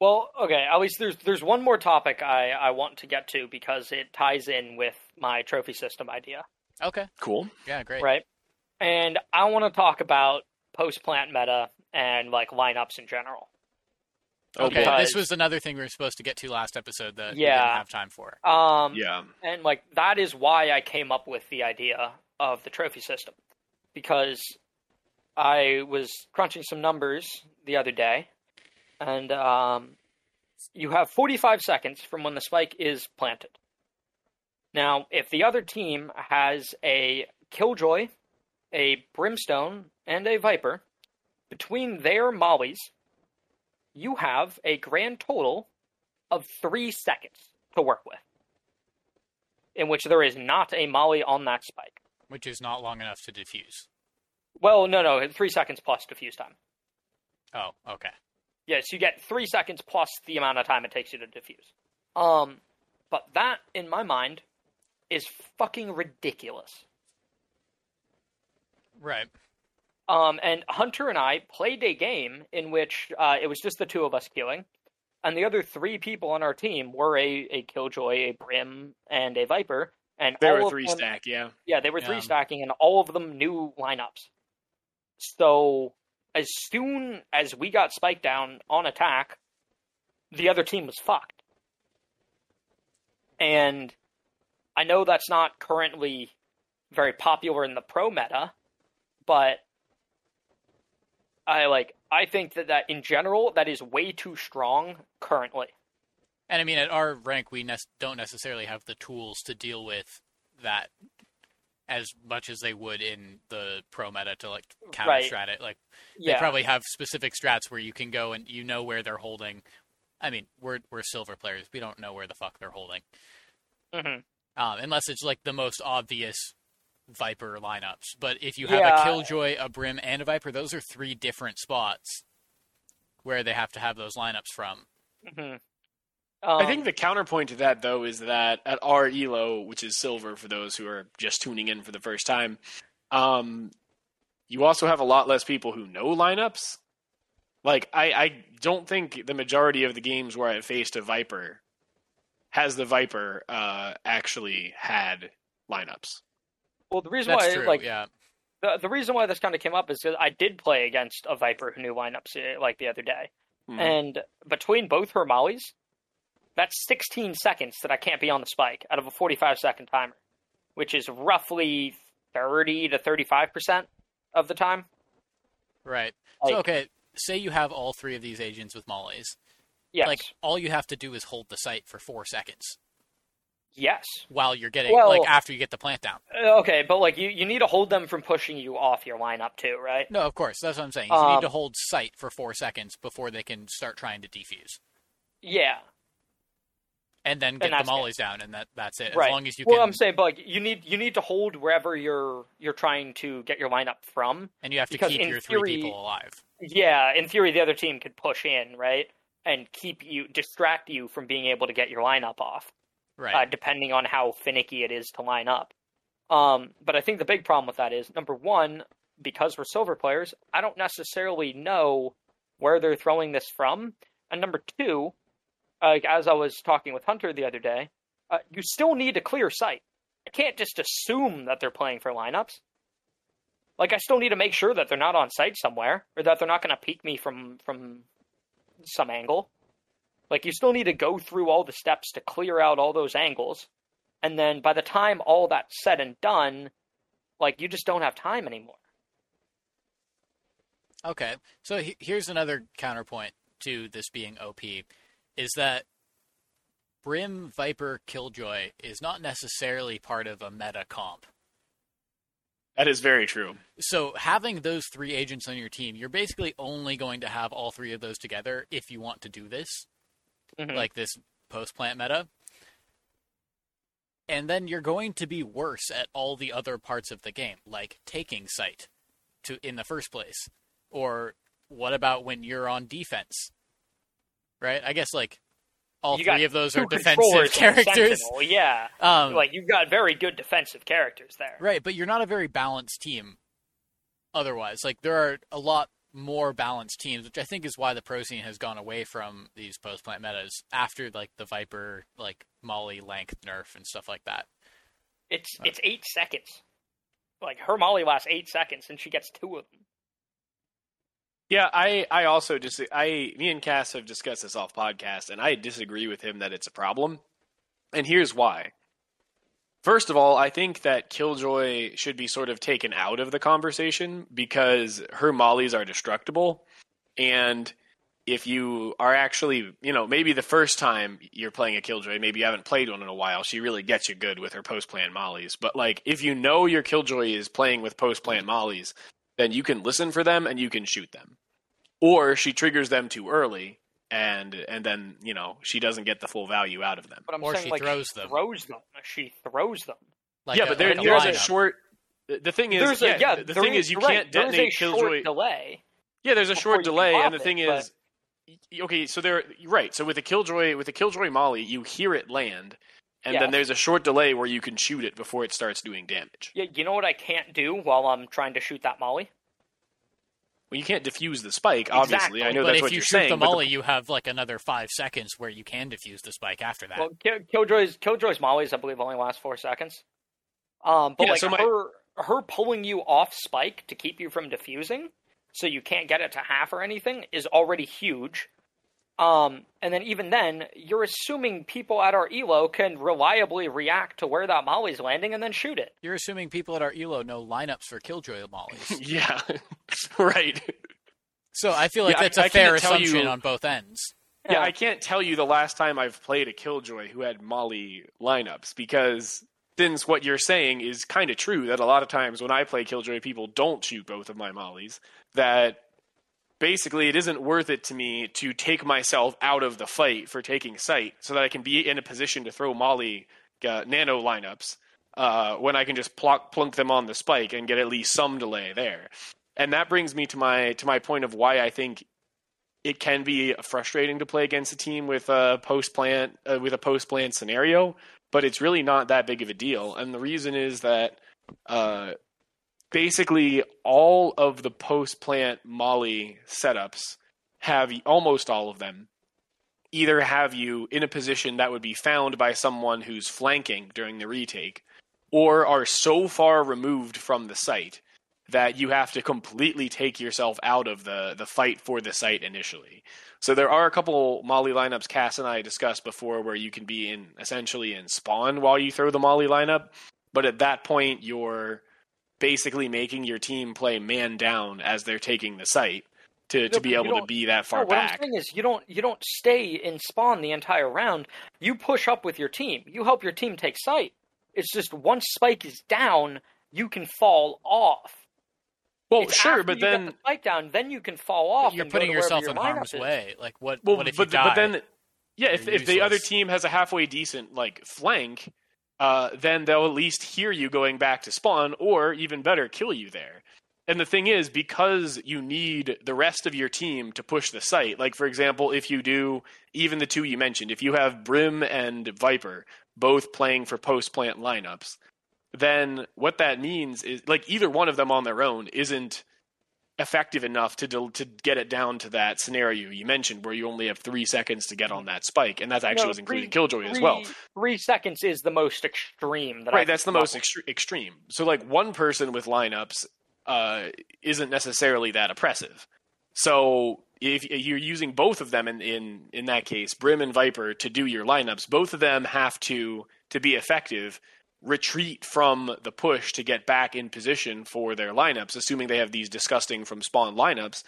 Well, okay. At least there's there's one more topic I I want to get to because it ties in with my trophy system idea, Okay, Cool. yeah, great. right? And I want to talk about post plant meta and like lineups in general. Okay, boy. this was another thing we were supposed to get to last episode that we didn't have time for. Um. Yeah. and like that is why I came up with the idea of the trophy system because I was crunching some numbers the other day, and um, you have 45 seconds from when the spike is planted. Now, if the other team has a Killjoy, a Brimstone, and a Viper, between their mollies, you have a grand total of three seconds to work with in which there is not a molly on that spike. which is not long enough to diffuse. Well, no, no, three seconds plus diffuse time. Oh, okay. Yes, you get three seconds plus the amount of time it takes you to diffuse. Um, but that, in my mind, is fucking ridiculous. Right. Um, and Hunter and I played a game in which uh, it was just the two of us killing, and the other three people on our team were a, a Killjoy, a Brim, and a Viper. And They were three them- stack, yeah. Yeah, they were three Yeah. stacking, and all of them knew lineups. So as soon as we got spiked down on attack, the other team was fucked. And I know that's not currently very popular in the pro meta, but I like. I think that that in general that is way too strong currently. And I mean, at our rank, we ne- don't necessarily have the tools to deal with that as much as they would in the pro meta to like counter Right. strat it. Like Yeah. they probably have specific strats where you can go and you know where they're holding. I mean, we're we're silver players. We don't know where the fuck they're holding, hmm um, unless it's like the most obvious Viper lineups. But if you have Yeah. a Killjoy, a Brim, and a Viper, those are three different spots where they have to have those lineups from. hmm I think the counterpoint to that, though, is that at our elo, which is silver for those who are just tuning in for the first time, um, you also have a lot less people who know lineups. Like, I, I don't think the majority of the games where I faced a Viper has the Viper uh, actually had lineups. Well, the reason That's why true. like yeah. the the reason why this kind of came up is because I did play against a Viper who knew lineups uh, like the other day, Mhm. and between both her mollies, that's 16 seconds that I can't be on the spike out of a 45 second timer, which is roughly 30 to 35 percent of the time. Right. Like, so okay, say you have all three of these agents with mollies. Yes. Like all you have to do is hold the site for four seconds yes. while you're getting Well- like after you get the plant down. Uh, Okay, but like you, you need to hold them from pushing you off your lineup too, right? No, of course, that's what I'm saying. You Um, need to hold sight for four seconds before they can start trying to defuse, Yeah. and then get the that's it. mollies down, and that that's it. As right. long as you can. well, can, I'm saying, but like, you need you need to hold wherever you're you're trying to get your lineup from. and you have to keep your three people alive. Yeah, in theory, the other team could push in, right, and keep you distract you from being able to get your lineup off, Right. uh, depending on how finicky it is to line up. Um, but I think the big problem with that is number one, because we're silver players, I don't necessarily know where they're throwing this from, and number two, like as I was talking with Hunter the other day, uh, you still need a clear sight. I can't just assume that they're playing for lineups. Like I still need to make sure that they're not on site somewhere, or that they're not going to peek me from from some angle. Like you still need to go through all the steps to clear out all those angles, and then by the time all that's said and done, like you just don't have time anymore. Okay, so he- here's another counterpoint to this being OP, is that Brim, Viper, Killjoy is not necessarily part of a meta comp. That is very true. So having those three agents on your team, you're basically only going to have all three of those together if you want to do this, Mhm. like this post plant meta. And then you're going to be worse at all the other parts of the game, like taking sight to in the first place. Or what about when you're on defense? Right? I guess like all You three of those are defensive characters. Sentinel, Yeah, Um, like you've got very good defensive characters there. Right, but you're not a very balanced team otherwise. Like there are a lot more balanced teams, which I think is why the pro scene has gone away from these post plant metas after like the Viper like Molly length nerf and stuff like that. It's it's eight seconds. Like her molly lasts eight seconds, and she gets two of them. Yeah, I, I also just I me and Cass have discussed this off podcast, and I disagree with him that it's a problem. And here's why. First of all, I think that Killjoy should be sort of taken out of the conversation because her mollies are destructible. And if you are actually, you know, maybe the first time you're playing a Killjoy, maybe you haven't played one in a while, she really gets you good with her post plant mollies. But like if you know your Killjoy is playing with post plant mollies, then you can listen for them and you can shoot them. Or she triggers them too early and and then, you know, she doesn't get the full value out of them. But I'm Or saying she like throws she them. throws them. She throws them. Like yeah, a- but there, like there's a lineup. short the thing is There's yeah, a, yeah, the thing is- is you right, can't there is a detonate short Killjoy delay. Yeah, there's a short delay, and the it, thing but- is, okay, so there, right. So with the killjoy, with the killjoy molly, you hear it land, and then there's a short delay where you can shoot it before it starts doing damage. Yeah, you know what I can't do while I'm trying to shoot that molly? Well, you can't diffuse the spike, obviously. Exactly. I know but that's if what you you're shoot saying. the but molly, you have like another five seconds where you can defuse the spike after that. Well, Kill- Killjoy's Killjoy's mollies, I believe, only last four seconds. Um, but Yeah, like so my- her her pulling you off spike to keep you from defusing, so you can't get it to half or anything, is already huge. Um, and then even then, you're assuming people at our elo can reliably react to where that molly's landing and then shoot it. You're assuming people at our elo know lineups for Killjoy mollies. yeah, right. So I feel like Yeah, that's a I fair can't you- assumption on both ends. Yeah, I can't tell you the last time I've played a Killjoy who had Molly lineups because since what you're saying is kind of true that a lot of times when I play Killjoy, people don't shoot both of my Mollies. That basically it isn't worth it to me to take myself out of the fight for taking sight so that I can be in a position to throw Molly uh, nano lineups uh, when I can just plock, plunk them on the spike and get at least some delay there. And that brings me to my to my point of why I think it can be frustrating to play against a team with a post plant uh, with a post plant scenario, but it's really not that big of a deal. And the reason is that uh, basically all of the post plant Molly setups have almost all of them either have you in a position that would be found by someone who's flanking during the retake, or are so far removed from the site that you have to completely take yourself out of the, the fight for the site initially. So there are a couple Molly lineups Cass and I discussed before where you can be in essentially in spawn while you throw the Molly lineup, but at that point you're basically making your team play man down as they're taking the site to, to be able to be that far No, what back. I'm saying is you don't you don't stay in spawn the entire round. You push up with your team. You help your team take sight. It's just once spike is down, you can fall off. Well, It's sure, after but you get then the spike down, then you can fall off. You're and go putting to yourself your in lineup harm's is. way. Like what? Well, what if but, you die? but then, yeah, if if the other team has a halfway decent like flank, uh, then they'll at least hear you going back to spawn, or even better, kill you there. And the thing is, because you need the rest of your team to push the site. Like for example, if you do even the two you mentioned, if you have Brim and Viper both playing for post plant lineups, then what that means is like either one of them on their own isn't effective enough to del- to get it down to that scenario you mentioned where you only have three seconds to get on that spike, and that actually No, was including three- Killjoy as well. Three seconds is the most extreme. That I Right, that's the most extre- extreme. So like one person with lineups uh, isn't necessarily that oppressive. So if you're using both of them in, in in that case, Brim and Viper to do your lineups, both of them have to to be effective retreat from the push to get back in position for their lineups, assuming they have these disgusting from spawn lineups.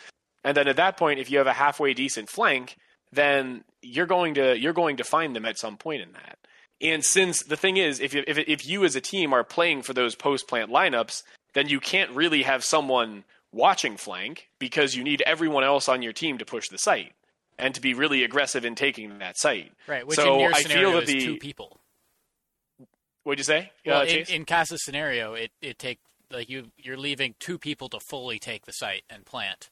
And then at that point, if you have a halfway decent flank, then you're going to you're going to find them at some point in that. And since the thing is, if you, if if you as a team are playing for those post plant lineups, then you can't really have someone watching flank because you need everyone else on your team to push the site and to be really aggressive in taking that site. right, which so in your I scenario feel that is the two people. What'd you say? Well, uh, in, Chase? in Cass's scenario, it it take like you you're leaving two people to fully take the site and plant.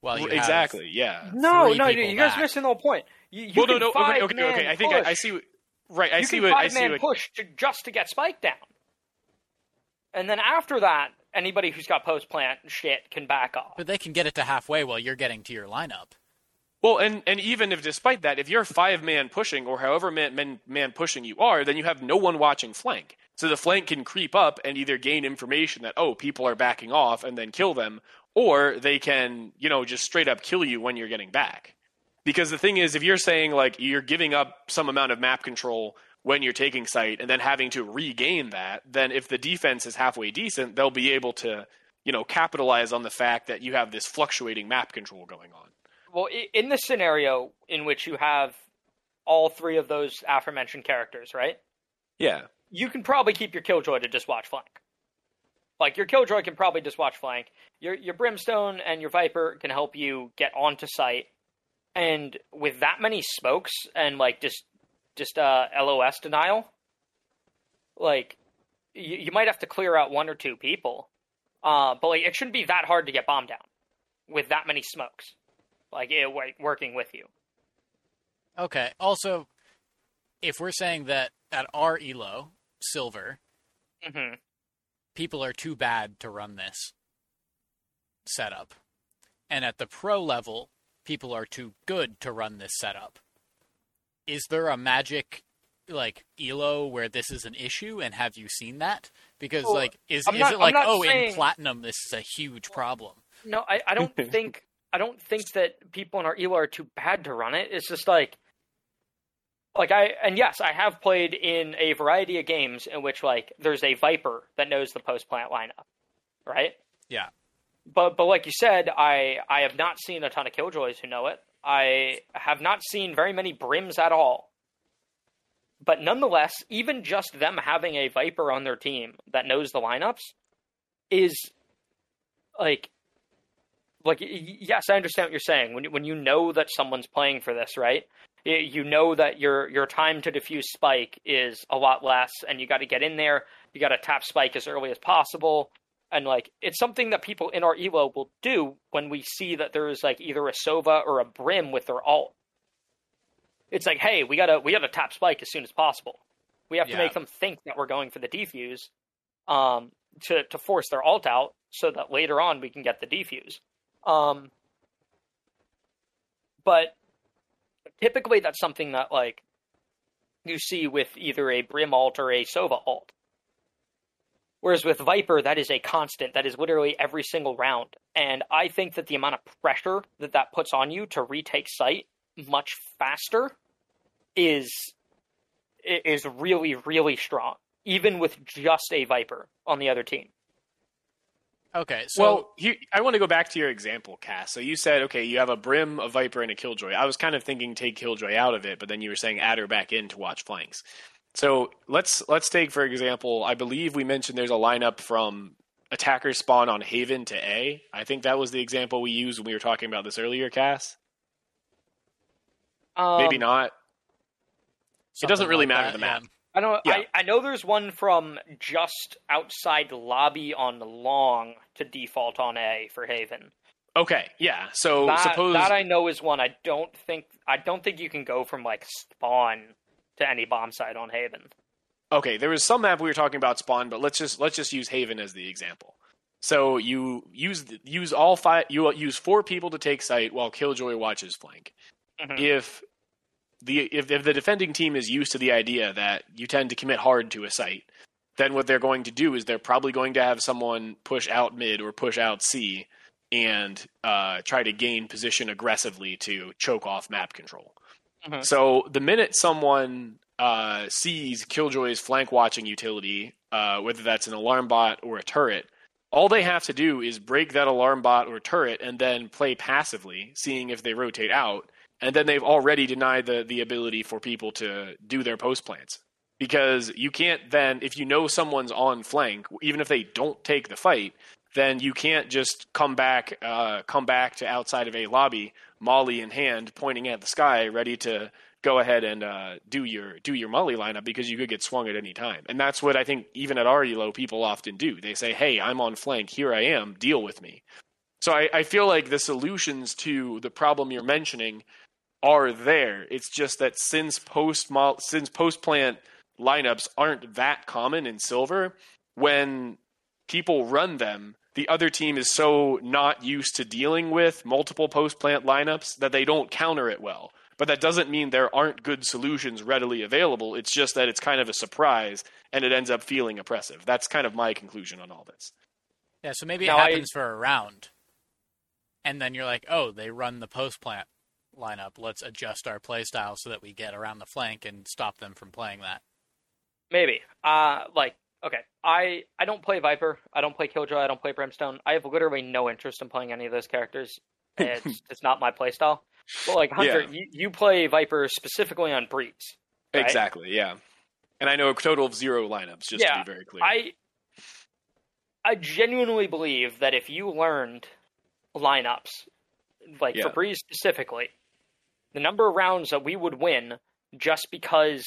While you have- exactly, yeah. No, no, people you guys back. are missing the whole point. You, you well, no, can no, okay, five okay, okay. man I think I, I see. Right, I you see can what I five see. man What, push to just to get spike down, and then after that, anybody who's got post plant shit can back off. but they can get it to halfway while you're getting to your lineup. Well, and, and even if despite that, if you're five man pushing or however man, man man pushing you are, then you have no one watching flank. So the flank can creep up and either gain information that oh people are backing off and then kill them, or they can you know just straight up kill you when you're getting back. Because the thing is, if you're saying like you're giving up some amount of map control when you're taking site and then having to regain that, then if the defense is halfway decent, they'll be able to you know capitalize on the fact that you have this fluctuating map control going on. Well, in the scenario in which you have all three of those aforementioned characters, right? Yeah. You can probably keep your Killjoy to just watch flank. Like your Killjoy can probably just watch flank. Your your Brimstone and your Viper can help you get onto site. And with that many smokes and like just just uh, LOS denial, like you, you might have to clear out one or two people. Uh, but like it shouldn't be that hard to get bombed down with that many smokes. Like it wa- working with you. Okay. Also, if we're saying that at our elo silver, hmm people are too bad to run this setup, and at the pro level, people are too good to run this setup. Is there a magic like elo where this is an issue, and have you seen that? Because Well, like, is I'm is not- it like not oh in platinum this is a huge problem? No, I, I don't think I don't think that people in our ELO are too bad to run it. It's just like like I and yes, I have played in a variety of games in which like there's a Viper that knows the post plant lineup. Right? Yeah. but but like you said, I I have not seen a ton of killjoys who know it. I have not seen very many brims at all. But nonetheless, even just them having a Viper on their team that knows the lineups is like like yes, I understand what you're saying. When when you know that someone's playing for this, right? You know that your your time to defuse spike is a lot less, and you got to get in there. You got to tap spike as early as possible, and like it's something that people in our elo will do when we see that there's like either a sova or a brim with their alt. It's like, hey, we gotta we gotta tap spike as soon as possible. We have to make them think that we're going for the defuse, um, to to force their alt out, so that later on we can get the defuse. Um, but typically that's something that like you see with either a Brim alt or a Sova alt. Whereas with Viper, that is a constant. That is literally every single round. And I think that the amount of pressure that that puts on you to retake site much faster is is really really strong, even with just a Viper on the other team. Okay, so well, you, I want to go back to your example, Cass. So you said, okay, you have a Brim, a Viper, and a Killjoy. I was kind of thinking take Killjoy out of it, but then you were saying add her back in to watch flanks. So let's let's take for example, I believe we mentioned there's a lineup from attacker spawn on Haven to A. I think that was the example we used when we were talking about this earlier, Cass. Um, Maybe not. It doesn't really like matter that, the map. yeah. I know. Yeah. I, I know there's one from just outside lobby on long to default on A for Haven. Okay, yeah. So that, suppose that I know is one. I don't think. I don't think you can go from like spawn to any bomb site on Haven. Okay, there was some map we were talking about spawn, but let's just let's just use Haven as the example. So you use use all five you use four people to take site while Killjoy watches flank. Mhm. If the if, if the defending team is used to the idea that you tend to commit hard to a site, then what they're going to do is they're probably going to have someone push out mid or push out C and uh, try to gain position aggressively to choke off map control. Mhm. So the minute someone uh, sees Killjoy's flank watching utility, uh, whether that's an alarm bot or a turret, all they have to do is break that alarm bot or turret and then play passively, seeing if they rotate out. And then they've already denied the, the ability for people to do their post plants. Because you can't then, if you know someone's on flank, even if they don't take the fight, then you can't just come back, uh, come back to outside of a lobby, molly in hand, pointing at the sky, ready to go ahead and uh, do your do your molly lineup because you could get swung at any time. And that's what I think even at our elo people often do. They say, "Hey, I'm on flank. Here I am. Deal with me." So I, I feel like the solutions to the problem you're mentioning are there. It's just that since post since post plant lineups aren't that common in silver, when people run them, the other team is so not used to dealing with multiple post plant lineups that they don't counter it well. But that doesn't mean there aren't good solutions readily available. It's just that it's kind of a surprise and it ends up feeling oppressive. That's kind of my conclusion on all this. Yeah, so maybe Now, it I- happens for a round, and then you're like, oh, they run the post plant lineup. Let's adjust our playstyle so that we get around the flank and stop them from playing that. Maybe. Uh like okay. I I don't play Viper. I don't play Killjoy. I don't play Brimstone. I have literally no interest in playing any of those characters. It's it's not my playstyle. But like Hunter, Yeah. you, you play Viper specifically on Breeze. Right? Exactly, yeah. And I know a total of zero lineups, just Yeah, to be very clear. I I genuinely believe that if you learned lineups, like Yeah. for Breeze specifically, the number of rounds that we would win just because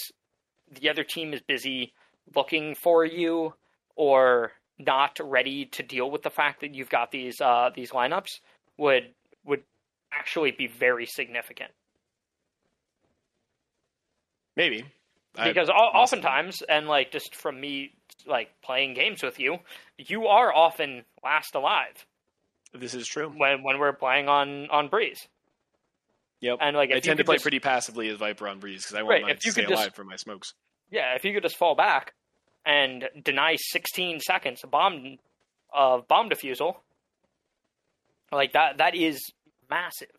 the other team is busy looking for you or not ready to deal with the fact that you've got these uh, these lineups would would actually be very significant. Maybe. I- because o- oftentimes and like just from me like playing games with you you are often last alive this is true. when when we're playing on on breeze Yep. and like I tend to play just- pretty passively as Viper on Breeze because I want Right, to stay just- alive for my smokes. yeah if you could just fall back and deny 16 seconds of bomb of bomb defusal like that that is massive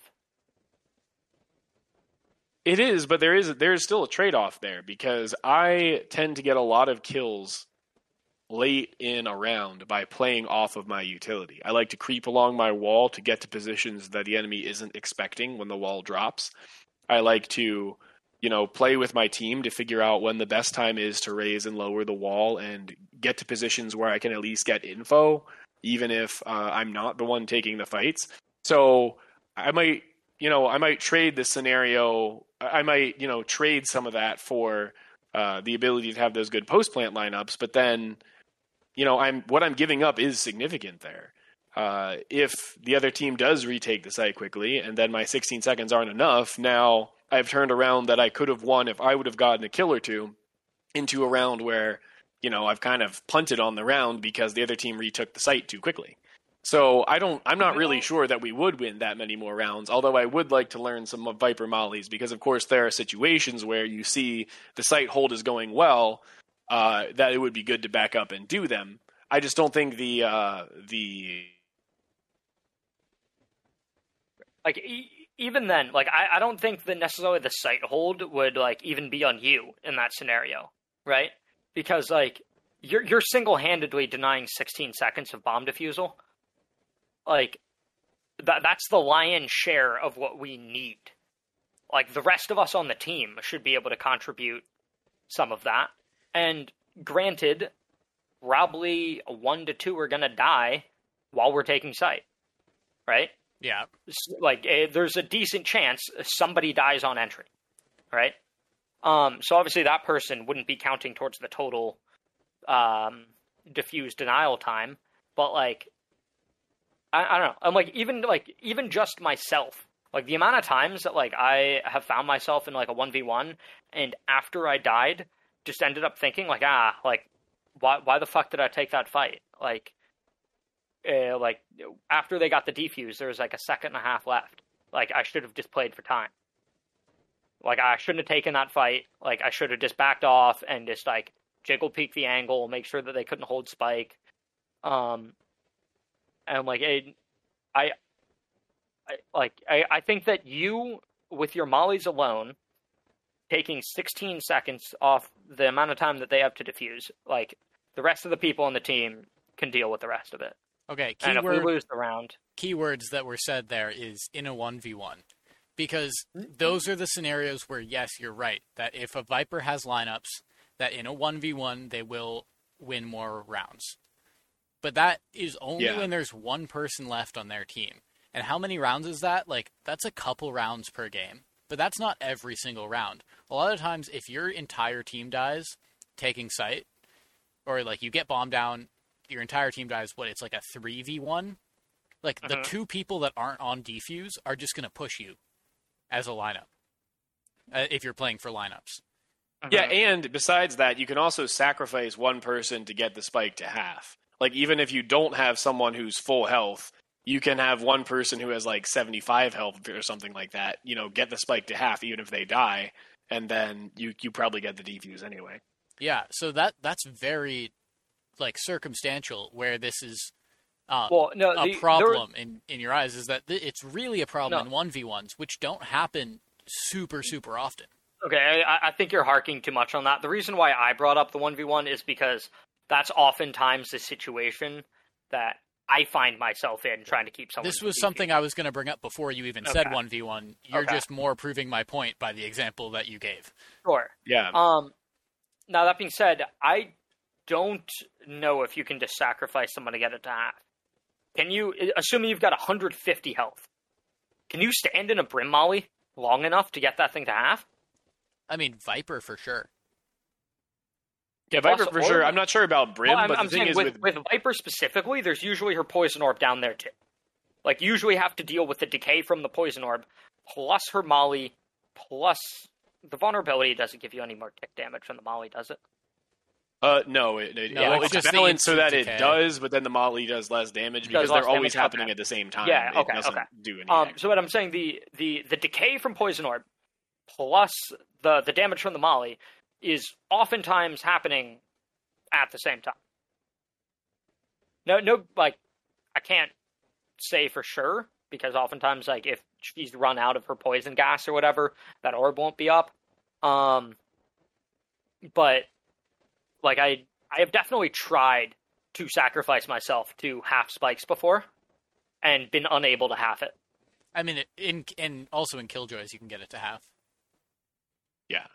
It is, but there is there is still a trade off there because I tend to get a lot of kills late in a round by playing off of my utility. I like to creep along my wall to get to positions that the enemy isn't expecting when the wall drops. I like to, you know, play with my team to figure out when the best time is to raise and lower the wall and get to positions where I can at least get info, even if uh, I'm not the one taking the fights. So I might, you know, I might trade the scenario. I might, you know, trade some of that for uh, the ability to have those good post plant lineups. But then, you know, I'm what I'm giving up is significant there. Uh, if the other team does retake the site quickly, and then my 16 seconds aren't enough, now I've turned around that I could have won if I would have gotten a kill or two into a round where, you know, I've kind of punted on the round because the other team retook the site too quickly. So I don't. I'm not really sure that we would win that many more rounds. Although I would like to learn some Viper mollies because, of course, there are situations where you see the site hold is going well. Uh, that it would be good to back up and do them. I just don't think the uh, the like e- even then, like I, I don't think that necessarily the site hold would like even be on you in that scenario, right? Because like you're you're single handedly denying 16 seconds of bomb defusal like that that's the lion's share of what we need. Like the rest of us on the team should be able to contribute some of that. And granted, probably one to two are gonna die while we're taking site, right? Yeah. Like eh, there's a decent chance somebody dies on entry, right? Um, so obviously that person wouldn't be counting towards the total um, diffuse denial time, but like I, I don't know. I'm like even like even just myself. Like the amount of times that like I have found myself in like a one v one, and after I died, just ended up thinking like ah like why why the fuck did I take that fight? Like, uh, like after they got the defuse, there was like a second and a half left. Like I should have just played for time. Like I shouldn't have taken that fight. Like I should have just backed off and just like jiggle peek the angle, make sure that they couldn't hold spike. Um, and like I, I, like I, I think that you with your mollies alone, taking 16 seconds off the amount of time that they have to defuse, like the rest of the people on the team can deal with the rest of it. Okay, and if we lose the round, keywords that were said there is in a one v one, because those are the scenarios where yes, you're right that if a Viper has lineups, that in a one v one they will win more rounds but that is only yeah. when there's one person left on their team. And how many rounds is that? Like that's a couple rounds per game. But that's not every single round. A lot of times if your entire team dies taking site, or like you get bombed down, your entire team dies what it's like a 3v1. Like uh-huh. the two people that aren't on defuse are just going to push you as a lineup. Uh, if you're playing for lineups. Uh-huh. Yeah, and besides that, you can also sacrifice one person to get the spike to half. Like even if you don't have someone who's full health, you can have one person who has like 75 health or something like that, you know, get the spike to half even if they die and then you you probably get the defuse anyway. Yeah, so that that's very like circumstantial where this is uh, well, no, a the, problem in, in your eyes is that th- it's really a problem no. in 1v1s, which don't happen super, super often. Okay, I, I, think you're harking too much on that. The reason why I brought up the 1v1 is because that's oftentimes the situation that I find myself in trying to keep someone. This was something I was going to bring up before you even okay. said one v one. You're okay. just more proving my point by the example that you gave. Sure. Yeah. Um. Now that being said, I don't know if you can just sacrifice someone to get it to half. Can you? Assuming you've got 150 health, can you stand in a brim molly long enough to get that thing to half? I mean, Viper for sure. Yeah, Viper for sure. I'm not sure about Brim, well, I'm, but I'm thing is with, with... with Viper specifically, there's usually her poison orb down there too. Like usually have to deal with the decay from the poison orb, plus her molly, plus the vulnerability doesn't give you any more tick damage from the molly, does it? Uh, no, it, it, no, it's, it's balanced so that decay. it does, but then the molly does less damage because they're always happening okay. at the same time. Yeah, okay, okay. Do anything. Um, so what I'm saying, the the the decay from poison orb plus the the damage from the molly is oftentimes happening at the same time. No, no, like I can't say for sure because oftentimes, like if she's run out of her poison gas or whatever, that orb won't be up. Um, but like I, I have definitely tried to sacrifice myself to half spikes before, and been unable to half it. I mean, it- in and also in Killjoys, you can get it to half. Yeah.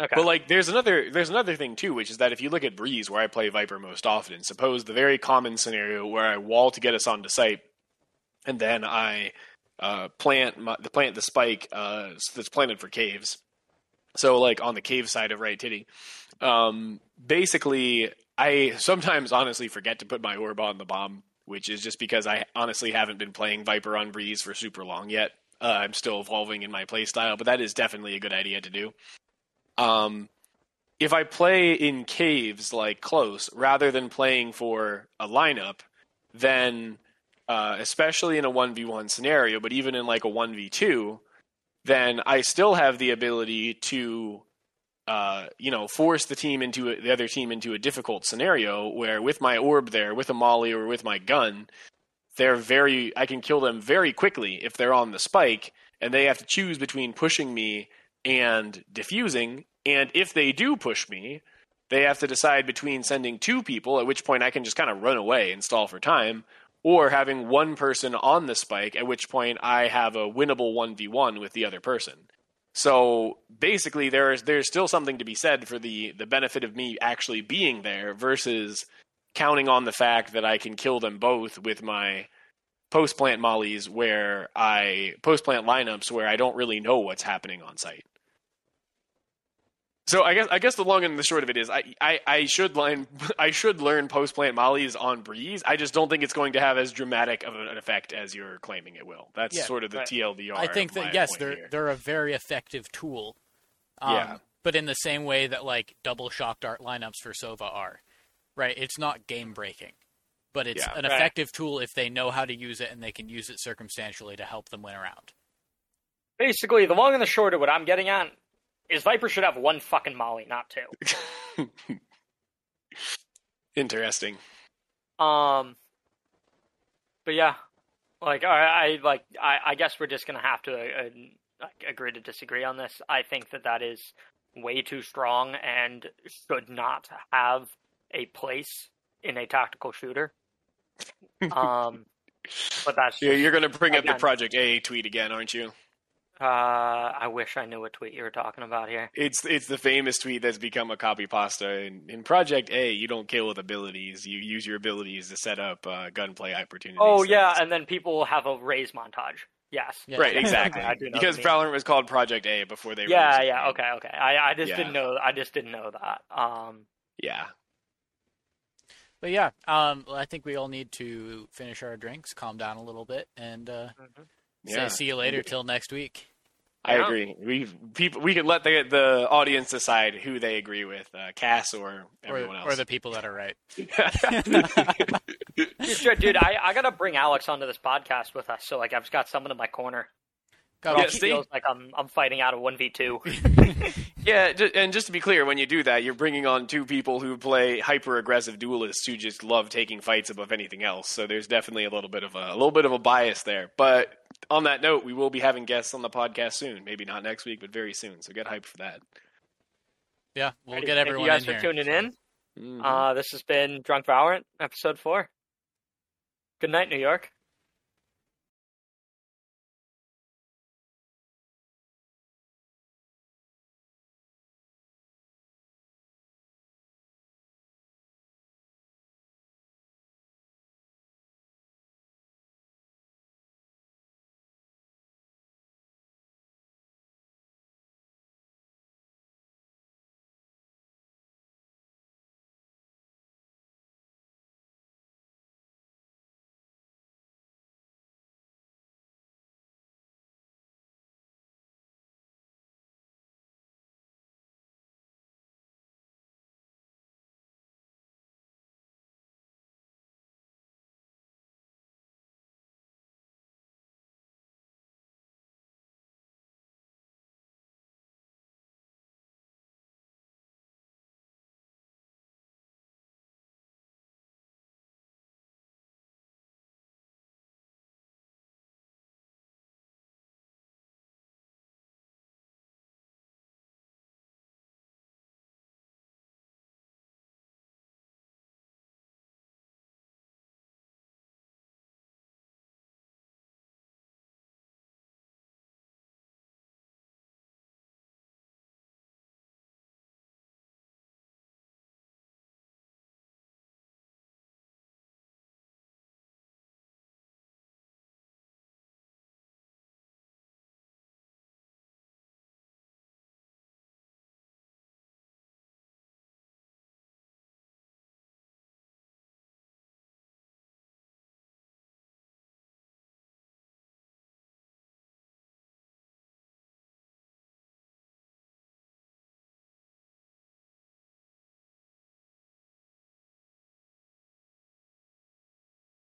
Okay. But like, there's another there's another thing too, which is that if you look at Breeze, where I play Viper most often, suppose the very common scenario where I wall to get us onto site, and then I uh, plant the plant the spike uh, that's planted for caves. So like on the cave side of right titty, um, basically I sometimes honestly forget to put my orb on the bomb, which is just because I honestly haven't been playing Viper on Breeze for super long yet. Uh, I'm still evolving in my playstyle, but that is definitely a good idea to do. Um, if I play in caves like close rather than playing for a lineup, then uh, especially in a one v one scenario, but even in like a one v two, then I still have the ability to, uh, you know, force the team into a, the other team into a difficult scenario where with my orb there, with a molly or with my gun, they're very I can kill them very quickly if they're on the spike, and they have to choose between pushing me and diffusing. And if they do push me, they have to decide between sending two people, at which point I can just kind of run away and stall for time, or having one person on the spike, at which point I have a winnable 1v1 with the other person. So basically, there's there's still something to be said for the the benefit of me actually being there versus counting on the fact that I can kill them both with my post plant mollies, where I post plant lineups where I don't really know what's happening on site. So I guess I guess the long and the short of it is I, I, I should learn I should learn post plant mollies on breeze. I just don't think it's going to have as dramatic of an effect as you're claiming it will. That's Yeah, sort of the right. TLDR. I think of my that yes, they're here. they're a very effective tool. Um, Yeah. But in the same way that like double shock dart lineups for Sova are, right? It's not game breaking, but it's Yeah. an Right. effective tool if they know how to use it and they can use it circumstantially to help them win around. Basically, the long and the short of what I'm getting at is Viper should have one fucking molly, not two. Interesting. Um, but yeah, like I, I like I, I guess we're just gonna have to uh, like, agree to disagree on this. I think that that is way too strong and should not have a place in a tactical shooter. Um, but that's Yeah, you're going to bring up the Project A tweet again, aren't you? Uh, I wish I knew what tweet you were talking about here. It's it's the famous tweet that's become a copy pasta. In, in Project A, you don't kill with abilities. You use your abilities to set up uh, gunplay opportunities. Oh yeah, and then people will have a Raze montage. Yes. Yeah. right, exactly. I do know because what. Valorant was called Project A before they. Yeah, released it. yeah, okay, okay. I, I just Yeah. didn't know. I just didn't know that. Um, Yeah. But yeah, um, I think we all need to finish our drinks, calm down a little bit, and uh, Yeah. say see you later till next week. I Yeah. agree. We people we can let the the audience decide who they agree with, uh, Cass or Or, everyone else. or the people that are right. Dude, dude, I, I gotta bring Alex onto this podcast with us. So like, I've got someone in my corner. Got It Yeah, all see? feels like I'm I'm fighting out of one v two. yeah, ju- and just to be clear, when you do that, you're bringing on two people who play hyper aggressive duelists who just love taking fights above anything else. So there's definitely a little bit of a, a little bit of a bias there. But on that note, we will be having guests on the podcast soon. Maybe not next week, but very soon. So get hyped for that. Yeah, we'll Thank get everyone Thank you guys in for here. tuning in. Mhm. Uh, this has been Drunk Valorant, episode four. Good night, New York.